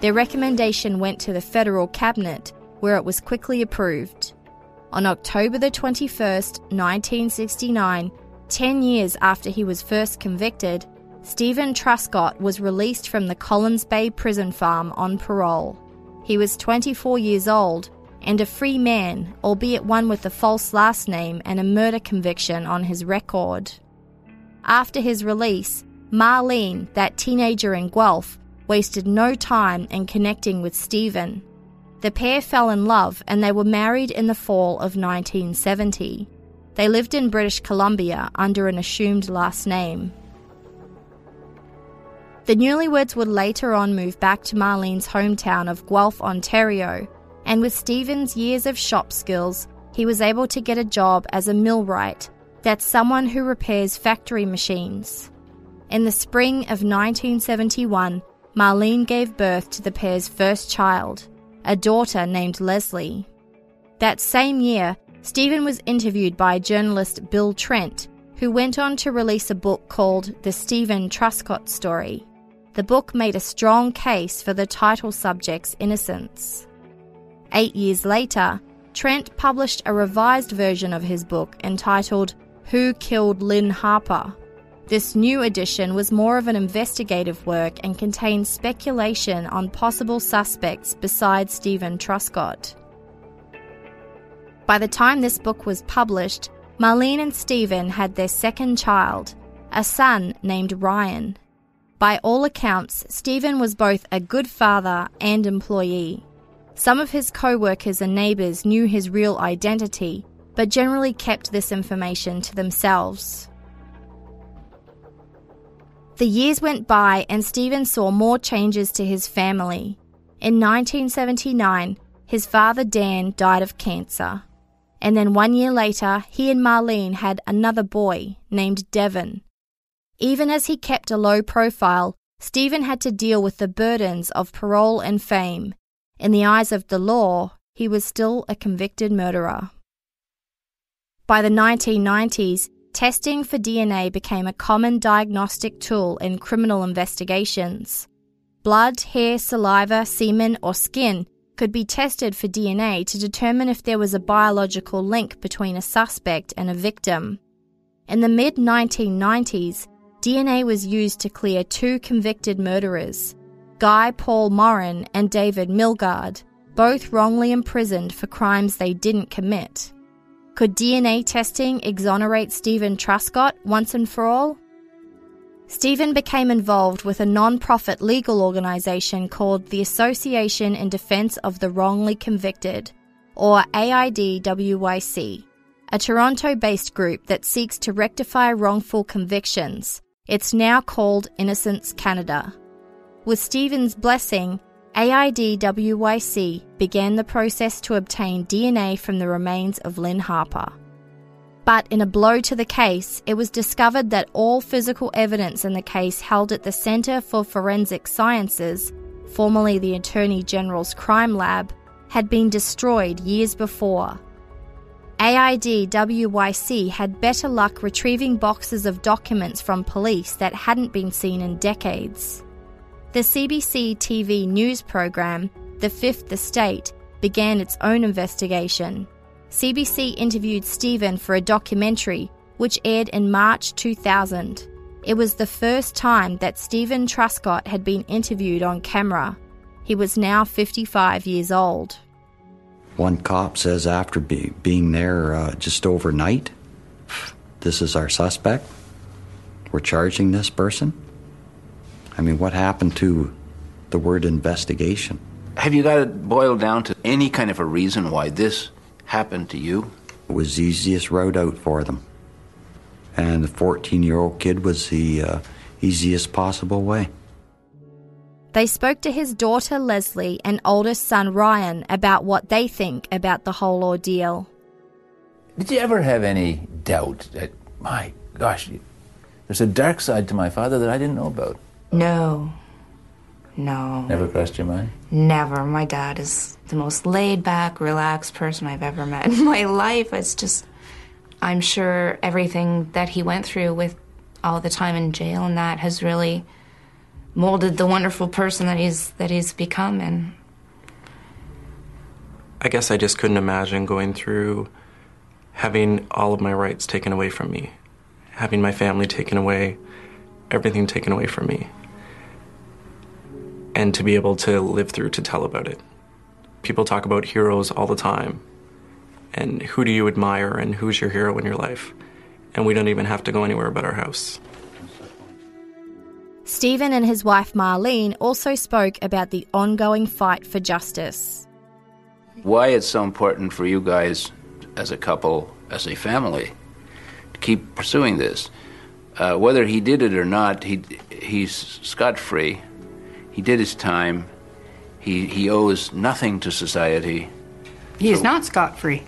Their recommendation went to the federal cabinet, where it was quickly approved. On October the 21st, 1969, 10 years after he was first convicted, Steven Truscott was released from the Collins Bay prison farm on parole. He was 24 years old and a free man, albeit one with a false last name and a murder conviction on his record. After his release, Marlene, that teenager in Guelph, wasted no time in connecting with Steven. The pair fell in love and they were married in the fall of 1970. They lived in British Columbia under an assumed last name. The newlyweds would later on move back to Marlene's hometown of Guelph, Ontario, and with Steven's years of shop skills, he was able to get a job as a millwright, that's someone who repairs factory machines. In the spring of 1971, Marlene gave birth to the pair's first child, a daughter named Leslie. That same year, Steven was interviewed by journalist Bill Trent, who went on to release a book called The Steven Truscott Story. The book made a strong case for the title subject's innocence. Eight years later, Trent published a revised version of his book entitled Who Killed Lynne Harper? This new edition was more of an investigative work and contained speculation on possible suspects besides Steven Truscott. By the time this book was published, Marlene and Steven had their second child, a son named Ryan. By all accounts, Steven was both a good father and employee. Some of his co workers and neighbours knew his real identity, but generally kept this information to themselves. The years went by and Steven saw more changes to his family. In 1979, his father Dan died of cancer. And then one year later, he and Marlene had another boy named Devon. Even as he kept a low profile, Steven had to deal with the burdens of parole and fame. In the eyes of the law, he was still a convicted murderer. By the 1990s, testing for DNA became a common diagnostic tool in criminal investigations. Blood, hair, saliva, semen, or skin could be tested for DNA to determine if there was a biological link between a suspect and a victim. In the mid 1990s, DNA was used to clear two convicted murderers, Guy Paul Morin and David Milgaard, both wrongly imprisoned for crimes they didn't commit. Could DNA testing exonerate Steven Truscott once and for all? Steven became involved with a non profit legal organisation called the Association in Defence of the Wrongly Convicted, or AIDWYC, a Toronto based group that seeks to rectify wrongful convictions it's now called Innocence Canada. With Steven's blessing, AIDWYC began the process to obtain DNA from the remains of Lynne Harper. But in a blow to the case, it was discovered that all physical evidence in the case held at the Centre for Forensic Sciences, formerly the Attorney General's Crime Lab, had been destroyed years before AIDWYC had better luck retrieving boxes of documents from police that hadn't been seen in decades. The CBC TV news program, The Fifth Estate, began its own investigation. CBC interviewed Steven for a documentary which aired in March 2000. It was the first time that Steven Truscott had been interviewed on camera. He was now 55 years old. One cop says after be, being there uh, just overnight, this is our suspect. We're charging this person. I mean, what happened to the word investigation? Have you got it boiled down to any kind of a reason why this happened to you? It was the easiest route out for them. And the 14 year old kid was the uh, easiest possible way. They spoke to his daughter Leslie and oldest son Ryan about what they think about the whole ordeal. Did you ever have any doubt that, my gosh, there's a dark side to my father that I didn't know about? No. No. Never crossed your mind? Never. My dad is the most laid back, relaxed person I've ever met in [laughs] my life. It's just, I'm sure everything that he went through with all the time in jail and that has really molded the wonderful person that he's that he's become and I guess I just couldn't imagine going through having all of my rights taken away from me, having my family taken away, everything taken away from me. And to be able to live through to tell about it. People talk about heroes all the time. And who do you admire and who's your hero in your life? And we don't even have to go anywhere but our house. Steven and his wife Marlene also spoke about the ongoing fight for justice. why it's so important for you guys as a couple, as a family, to keep pursuing this. Uh, whether he did it or not, he, he's scot free. He did his time. He, he owes nothing to society. He is not scot free.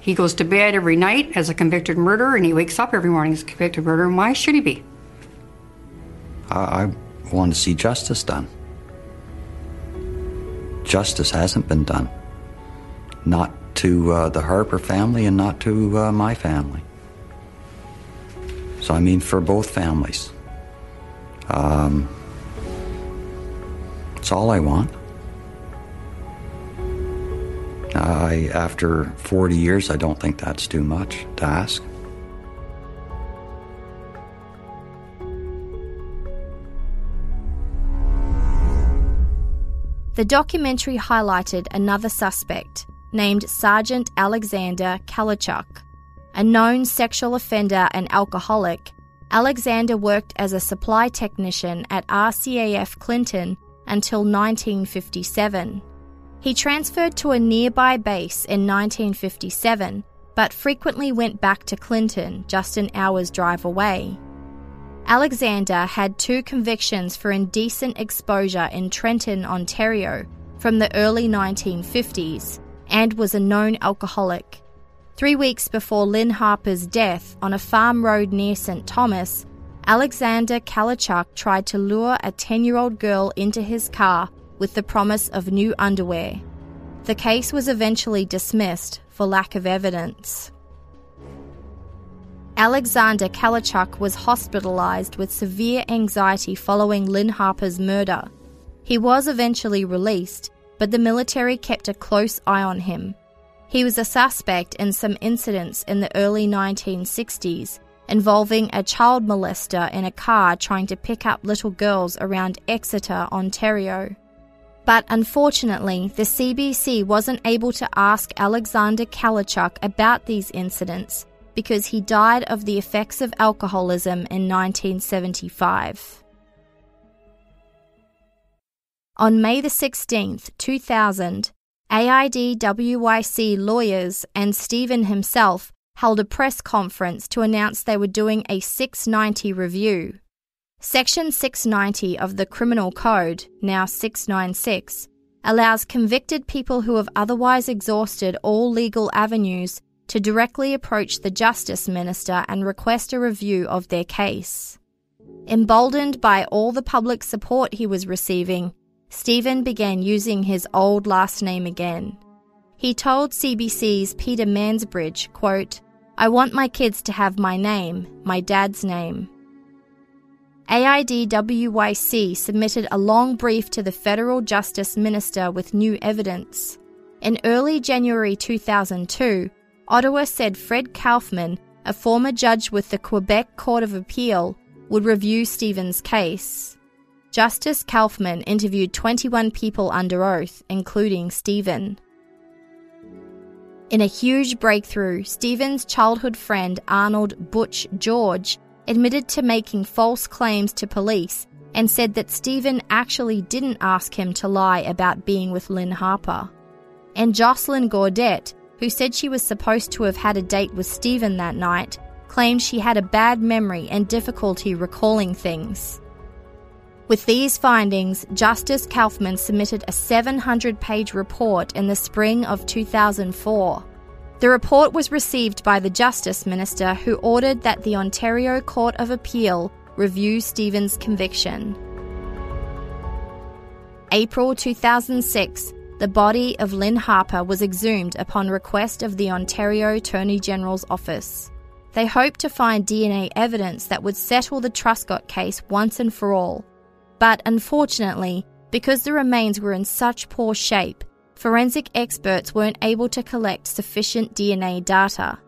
He goes to bed every night as a convicted murderer and he wakes up every morning as a convicted murderer. And why should he be? I, I want to see justice done. Justice hasn't been done. Not to uh, the Harper family and not to uh, my family. So, I mean, for both families. Um, all I want. I, after 40 years, I don't think that's too much to ask. The documentary highlighted another suspect named Sergeant Alexander Kalichuk. A known sexual offender and alcoholic, Alexander worked as a supply technician at RCAF Clinton until 1957. He transferred to a nearby base in 1957, but frequently went back to Clinton, just an hour's drive away. Alexander had two convictions for indecent exposure in Trenton, Ontario, from the early 1950s, and was a known alcoholic. Three weeks before Lynne Harper's death on a farm road near St. Thomas, Alexander Kalichuk tried to lure a 10 year old girl into his car with the promise of new underwear. The case was eventually dismissed for lack of evidence. Alexander Kalichuk was hospitalized with severe anxiety following Lynne Harper's murder. He was eventually released, but the military kept a close eye on him. He was a suspect in some incidents in the early 1960s involving a child molester in a car trying to pick up little girls around Exeter, Ontario. But unfortunately, the CBC wasn't able to ask Alexander Kalichuk about these incidents because he died of the effects of alcoholism in 1975. On May the 16th, 2000, AIDWYC lawyers and Steven himself held a press conference to announce they were doing a 690 review. Section 690 of the Criminal Code, now 696, allows convicted people who have otherwise exhausted all legal avenues to directly approach the Justice Minister and request a review of their case. Emboldened by all the public support he was receiving, Steven began using his old last name again. He told CBC's Peter Mansbridge, quote, I want my kids to have my name, my dad's name. AIDWYC submitted a long brief to the Federal Justice Minister with new evidence. In early January 2002, Ottawa said Fred Kaufman, a former judge with the Quebec Court of Appeal, would review Steven's case. Justice Kaufman interviewed 21 people under oath, including Steven. In a huge breakthrough, Steven's childhood friend Arnold Butch George admitted to making false claims to police and said that Steven actually didn't ask him to lie about being with Lynne Harper. And Jocelyn Gaudet, who said she was supposed to have had a date with Steven that night, claimed she had a bad memory and difficulty recalling things. With these findings, Justice Kaufman submitted a 700 page report in the spring of 2004. The report was received by the Justice Minister, who ordered that the Ontario Court of Appeal review Steven's conviction. April 2006, the body of Lynne Harper was exhumed upon request of the Ontario Attorney General's Office. They hoped to find DNA evidence that would settle the Truscott case once and for all. But unfortunately, because the remains were in such poor shape, forensic experts weren't able to collect sufficient DNA data.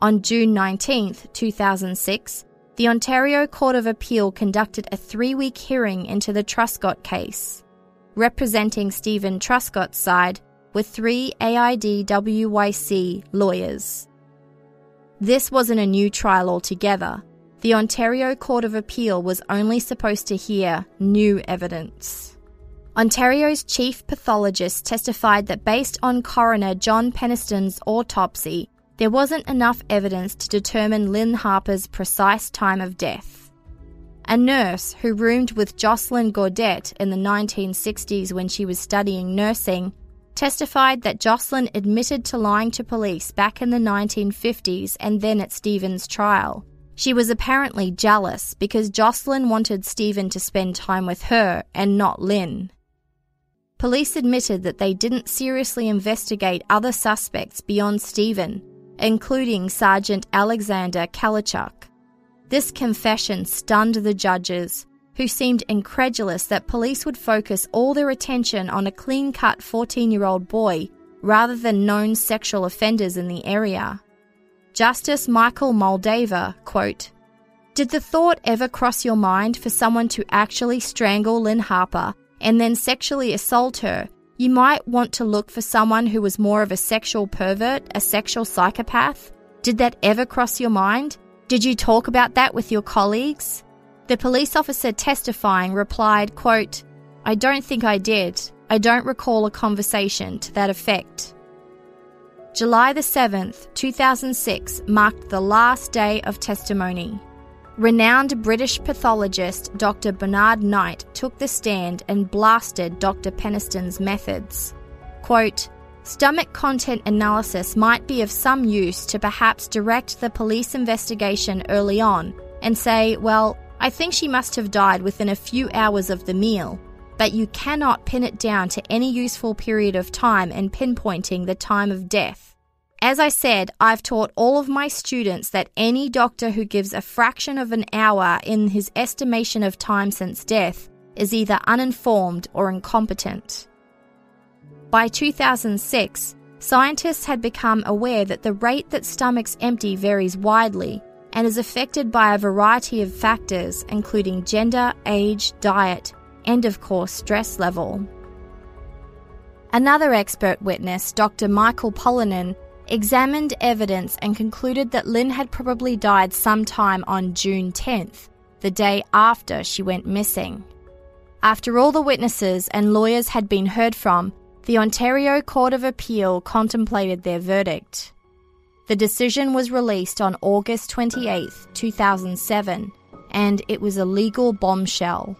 On June 19, 2006, the Ontario Court of Appeal conducted a three week hearing into the Truscott case. Representing Steven Truscott's side were three AIDWYC lawyers. This wasn't a new trial altogether. The Ontario Court of Appeal was only supposed to hear new evidence. Ontario's chief pathologist testified that based on coroner John Peniston's autopsy, there wasn't enough evidence to determine Lynne Harper's precise time of death. A nurse who roomed with Jocelyn Gaudet in the 1960s when she was studying nursing testified that Jocelyn admitted to lying to police back in the 1950s and then at Steven's trial. She was apparently jealous because Jocelyn wanted Steven to spend time with her and not Lynne. Police admitted that they didn't seriously investigate other suspects beyond Steven, including Sergeant Alexander Kalichuk. This confession stunned the judges, who seemed incredulous that police would focus all their attention on a clean cut 14 year old boy rather than known sexual offenders in the area. Justice Michael Moldaver, quote, Did the thought ever cross your mind for someone to actually strangle Lynne Harper and then sexually assault her, you might want to look for someone who was more of a sexual pervert, a sexual psychopath. Did that ever cross your mind? Did you talk about that with your colleagues? The police officer testifying replied, quote, I don't think I did. I don't recall a conversation to that effect. July the 7th, 2006 marked the last day of testimony. Renowned British pathologist Dr. Bernard Knight took the stand and blasted Dr. Peniston's methods. Quote, Stomach content analysis might be of some use to perhaps direct the police investigation early on and say, well, I think she must have died within a few hours of the meal, but you cannot pin it down to any useful period of time in pinpointing the time of death. As I said, I've taught all of my students that any doctor who gives a fraction of an hour in his estimation of time since death is either uninformed or incompetent. By 2006, scientists had become aware that the rate that stomachs empty varies widely and is affected by a variety of factors, including gender, age, diet, and of course, stress level. Another expert witness, Dr. Michael Pollanen, examined evidence and concluded that Lynne had probably died sometime on June 10th, the day after she went missing. After all the witnesses and lawyers had been heard from, the Ontario Court of Appeal contemplated their verdict. The decision was released on August 28, 2007, and it was a legal bombshell.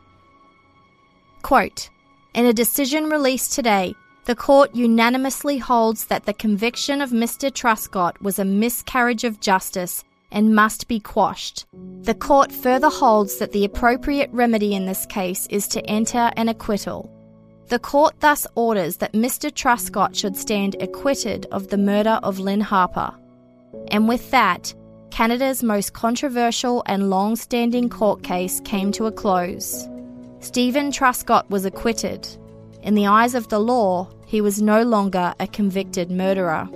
Quote, in a decision released today, the court unanimously holds that the conviction of Mr. Truscott was a miscarriage of justice and must be quashed. The court further holds that the appropriate remedy in this case is to enter an acquittal. The court thus orders that Mr. Truscott should stand acquitted of the murder of Lynne Harper. And with that, Canada's most controversial and long standing court case came to a close. Steven Truscott was acquitted. In the eyes of the law, he was no longer a convicted murderer.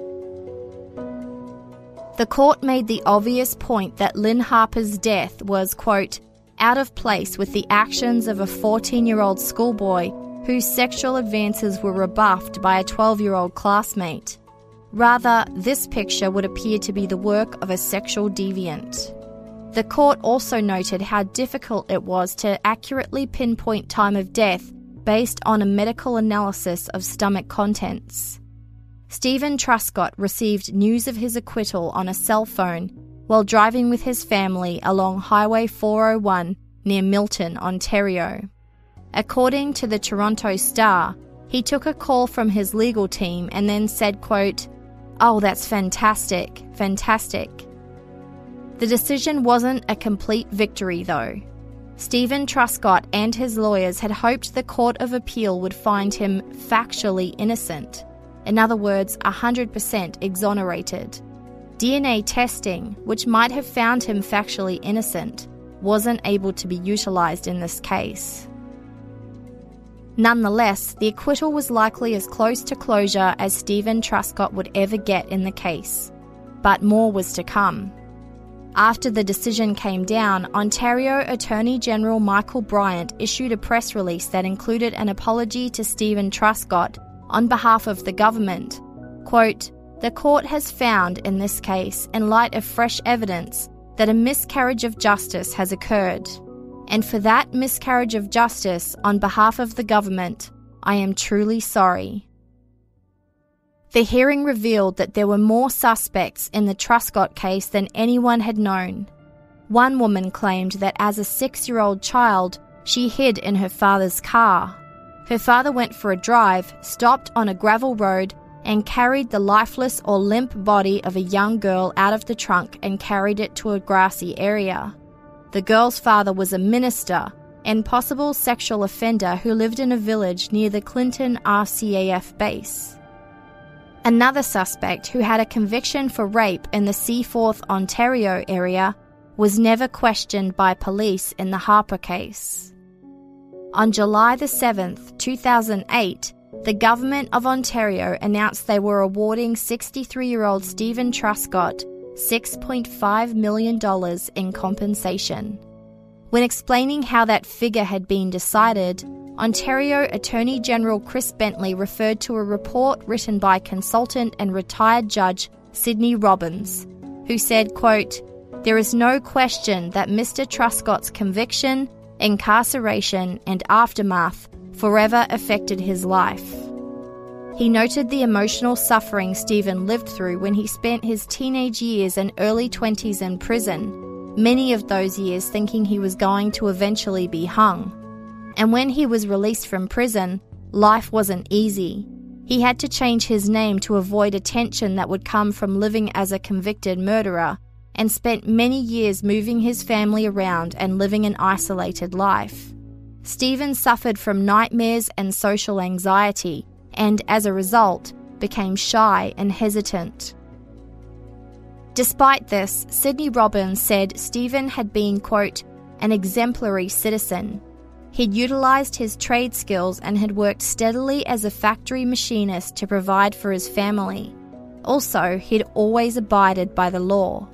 The court made the obvious point that Lynne Harper's death was, quote, out of place with the actions of a 14 year old schoolboy whose sexual advances were rebuffed by a 12 year old classmate. Rather, this picture would appear to be the work of a sexual deviant. The court also noted how difficult it was to accurately pinpoint time of death based on a medical analysis of stomach contents. Steven Truscott received news of his acquittal on a cell phone while driving with his family along Highway 401 near Milton, Ontario. According to the Toronto Star, he took a call from his legal team and then said, quote, Oh, that's fantastic, fantastic. The decision wasn't a complete victory, though. Steven Truscott and his lawyers had hoped the Court of Appeal would find him factually innocent. In other words, 100% exonerated. DNA testing, which might have found him factually innocent, wasn't able to be utilised in this case. Nonetheless, the acquittal was likely as close to closure as Steven Truscott would ever get in the case. But more was to come. After the decision came down, Ontario Attorney General Michael Bryant issued a press release that included an apology to Steven Truscott on behalf of the government. Quote, the court has found in this case, in light of fresh evidence, that a miscarriage of justice has occurred. And for that miscarriage of justice, on behalf of the government, I am truly sorry. The hearing revealed that there were more suspects in the Truscott case than anyone had known. One woman claimed that as a six year old child, she hid in her father's car. Her father went for a drive, stopped on a gravel road, and carried the lifeless or limp body of a young girl out of the trunk and carried it to a grassy area. The girl's father was a minister and possible sexual offender who lived in a village near the Clinton RCAF base. Another suspect who had a conviction for rape in the Seaforth, Ontario area was never questioned by police in the Harper case. On July the 7th, 2008, the Government of Ontario announced they were awarding 63 year old Steven Truscott $6.5 million in compensation. When explaining how that figure had been decided, Ontario Attorney General Chris Bentley referred to a report written by consultant and retired judge Sydney Robins, who said, quote, There is no question that Mr. Truscott's conviction incarceration, and aftermath forever affected his life. He noted the emotional suffering Steven lived through when he spent his teenage years and early 20s in prison, many of those years thinking he was going to eventually be hung. And when he was released from prison, life wasn't easy. He had to change his name to avoid attention that would come from living as a convicted murderer and spent many years moving his family around and living an isolated life. Steven suffered from nightmares and social anxiety, and as a result, became shy and hesitant. Despite this, Sydney Robins said Steven had been, quote, an exemplary citizen. He'd utilised his trade skills and had worked steadily as a factory machinist to provide for his family. Also, he'd always abided by the law.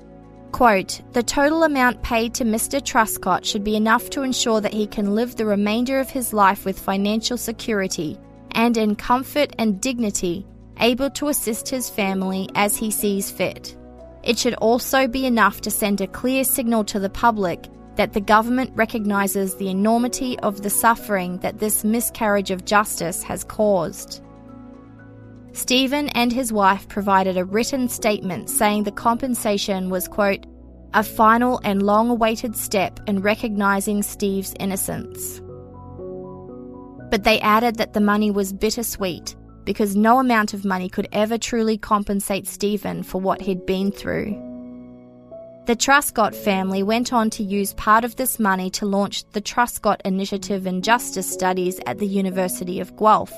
Quote, the total amount paid to Mr. Truscott should be enough to ensure that he can live the remainder of his life with financial security and in comfort and dignity, able to assist his family as he sees fit. It should also be enough to send a clear signal to the public that the government recognises the enormity of the suffering that this miscarriage of justice has caused. Steven and his wife provided a written statement saying the compensation was, quote, a final and long awaited step in recognising Steve's innocence. But they added that the money was bittersweet because no amount of money could ever truly compensate Steven for what he'd been through. The Truscott family went on to use part of this money to launch the Truscott Initiative in Justice Studies at the University of Guelph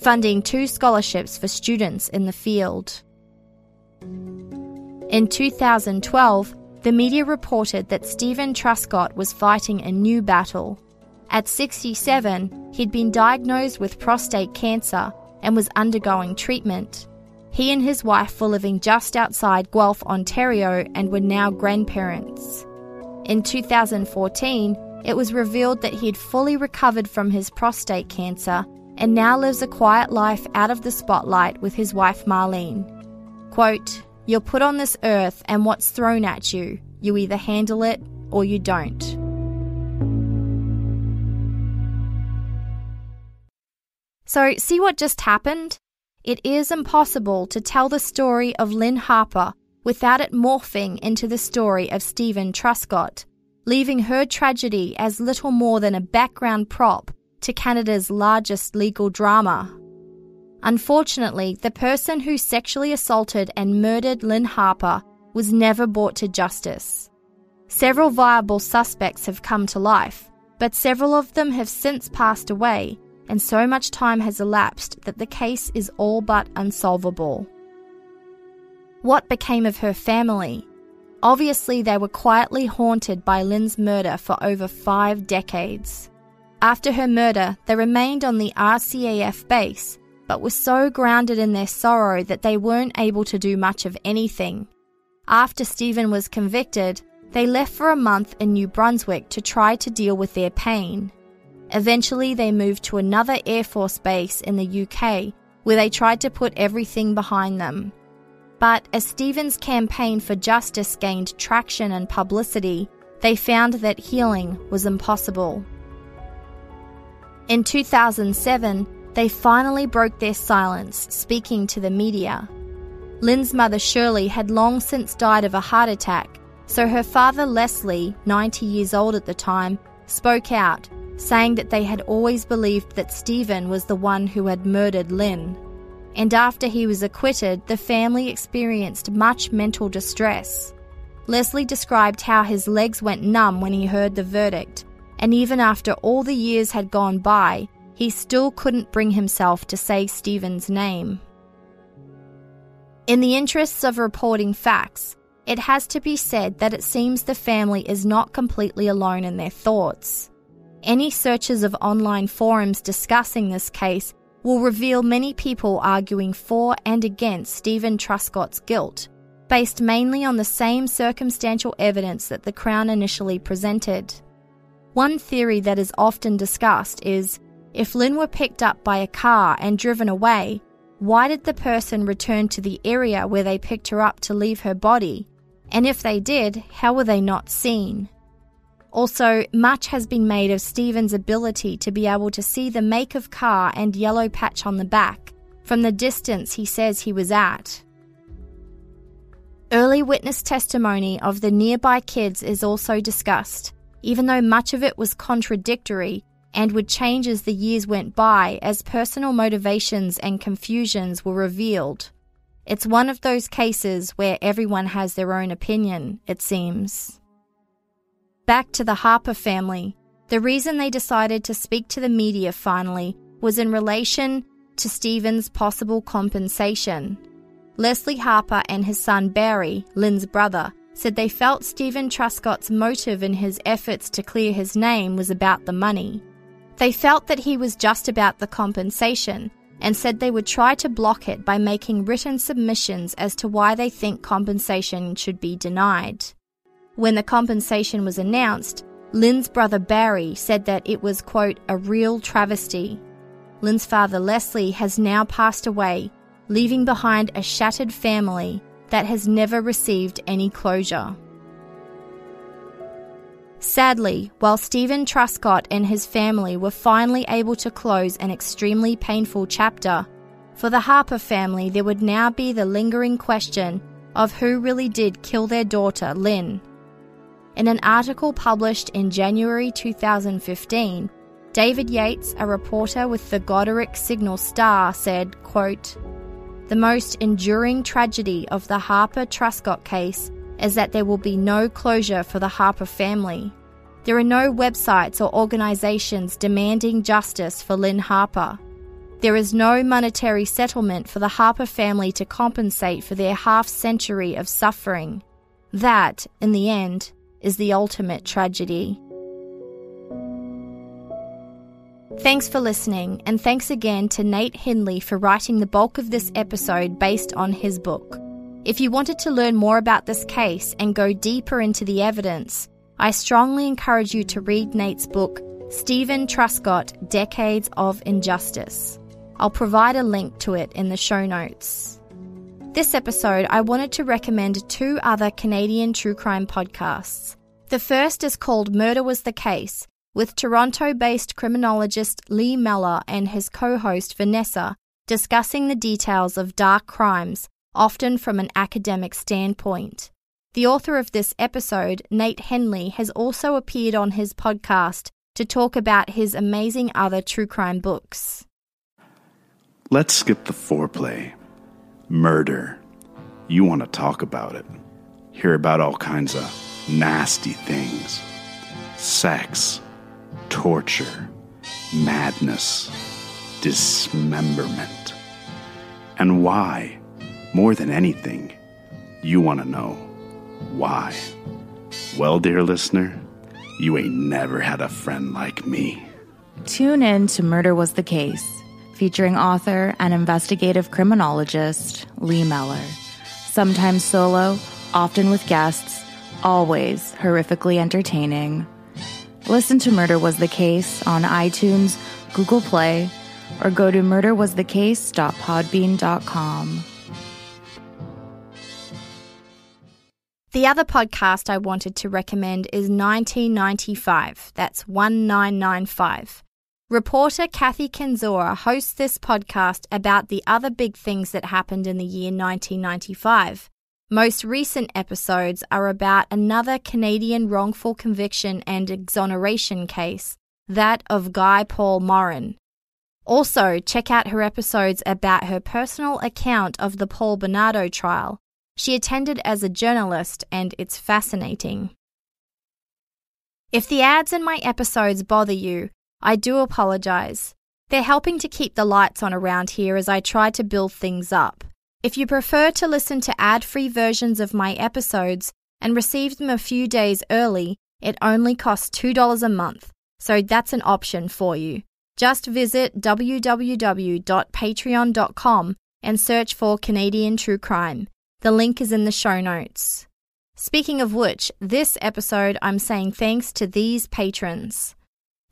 funding two scholarships for students in the field. In 2012, the media reported that Steven Truscott was fighting a new battle. At 67, he'd been diagnosed with prostate cancer and was undergoing treatment. He and his wife were living just outside Guelph, Ontario, and were now grandparents. In 2014, it was revealed that he'd fully recovered from his prostate cancer and now lives a quiet life out of the spotlight with his wife Marlene. Quote, You're put on this earth, and what's thrown at you, you either handle it or you don't. So, see what just happened? It is impossible to tell the story of Lynne Harper without it morphing into the story of Steven Truscott, leaving her tragedy as little more than a background prop to Canada's largest legal drama. Unfortunately, the person who sexually assaulted and murdered Lynne Harper was never brought to justice. Several viable suspects have come to life, but several of them have since passed away, and so much time has elapsed that the case is all but unsolvable. What became of her family? Obviously, they were quietly haunted by Lynne's murder for over five decades. After her murder, they remained on the RCAF base, but were so grounded in their sorrow that they weren't able to do much of anything. After Steven was convicted, they left for a month in New Brunswick to try to deal with their pain. Eventually, they moved to another Air Force base in the UK, where they tried to put everything behind them. But as Steven's campaign for justice gained traction and publicity, they found that healing was impossible. In 2007, they finally broke their silence, speaking to the media. Lynne's mother Shirley had long since died of a heart attack, so her father Leslie, 90 years old at the time, spoke out, saying that they had always believed that Steven was the one who had murdered Lynne. And after he was acquitted, the family experienced much mental distress. Leslie described how his legs went numb when he heard the verdict, and even after all the years had gone by, he still couldn't bring himself to say Steven's name. In the interests of reporting facts, it has to be said that it seems the family is not completely alone in their thoughts. Any searches of online forums discussing this case will reveal many people arguing for and against Steven Truscott's guilt, based mainly on the same circumstantial evidence that the Crown initially presented. One theory that is often discussed is if Lynne were picked up by a car and driven away, why did the person return to the area where they picked her up to leave her body? And if they did, how were they not seen? Also, much has been made of Steven's ability to be able to see the make of car and yellow patch on the back from the distance he says he was at. Early witness testimony of the nearby kids is also discussed, even though much of it was contradictory and would change as the years went by as personal motivations and confusions were revealed. It's one of those cases where everyone has their own opinion, it seems. Back to the Harper family. The reason they decided to speak to the media finally was in relation to Steven's possible compensation. Leslie Harper and his son Barry, Lynne's brother, said they felt Steven Truscott's motive in his efforts to clear his name was about the money. They felt that he was just about the compensation and said they would try to block it by making written submissions as to why they think compensation should be denied. When the compensation was announced, Lynne's brother Barry said that it was, quote, a real travesty. Lynne's father Leslie has now passed away, leaving behind a shattered family that has never received any closure. Sadly, while Steven Truscott and his family were finally able to close an extremely painful chapter, for the Harper family there would now be the lingering question of who really did kill their daughter, Lynn. In an article published in January 2015, David Yates, a reporter with the Goderich Signal Star, said, quote, The most enduring tragedy of the Harper Truscott case is that there will be no closure for the Harper family. There are no websites or organisations demanding justice for Lynne Harper. There is no monetary settlement for the Harper family to compensate for their half century of suffering. That, in the end, is the ultimate tragedy. Thanks for listening, and thanks again to Nate Hendley for writing the bulk of this episode based on his book. If you wanted to learn more about this case and go deeper into the evidence, I strongly encourage you to read Nate's book, Steven Truscott Decades of Injustice. I'll provide a link to it in the show notes. This episode, I wanted to recommend two other Canadian true crime podcasts. The first is called Murder Was the Case, with Toronto based criminologist Lee Mellor and his co host Vanessa discussing the details of dark crimes, often from an academic standpoint. The author of this episode, Nate Hendley, has also appeared on his podcast to talk about his amazing other true crime books. Let's skip the foreplay murder. You want to talk about it. Hear about all kinds of nasty things sex, torture, madness, dismemberment. And why, more than anything, you want to know why. Well, dear listener, you ain't never had a friend like me. Tune in to Murder Was the Case featuring author and investigative criminologist Lee Mellor. Sometimes solo, often with guests, always horrifically entertaining. Listen to Murder Was the Case on iTunes, Google Play, or go to murderwasthecase.podbean.com. The other podcast I wanted to recommend is 1995. That's 1995 Reporter Kathy Kenzora hosts this podcast about the other big things that happened in the year 1995. Most recent episodes are about another Canadian wrongful conviction and exoneration case, that of Guy Paul Morin. Also, check out her episodes about her personal account of the Paul Bernardo trial. She attended as a journalist, and it's fascinating. If the ads in my episodes bother you, I do apologize. They're helping to keep the lights on around here as I try to build things up. If you prefer to listen to ad free versions of my episodes and receive them a few days early, it only costs $2 a month, so that's an option for you. Just visit www.patreon.com and search for Canadian True Crime. The link is in the show notes. Speaking of which, this episode I'm saying thanks to these patrons.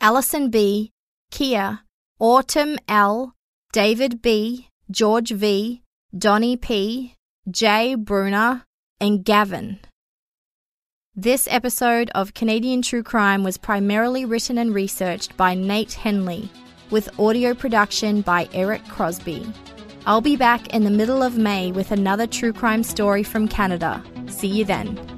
Alison B., Kia, Autumn L., David B., George V., Donnie P., Jay Bruner, and Gavin. This episode of Canadian True Crime was primarily written and researched by Nate Hendley, with audio production by Erik Krosby. I'll be back in the middle of May with another true crime story from Canada. See you then.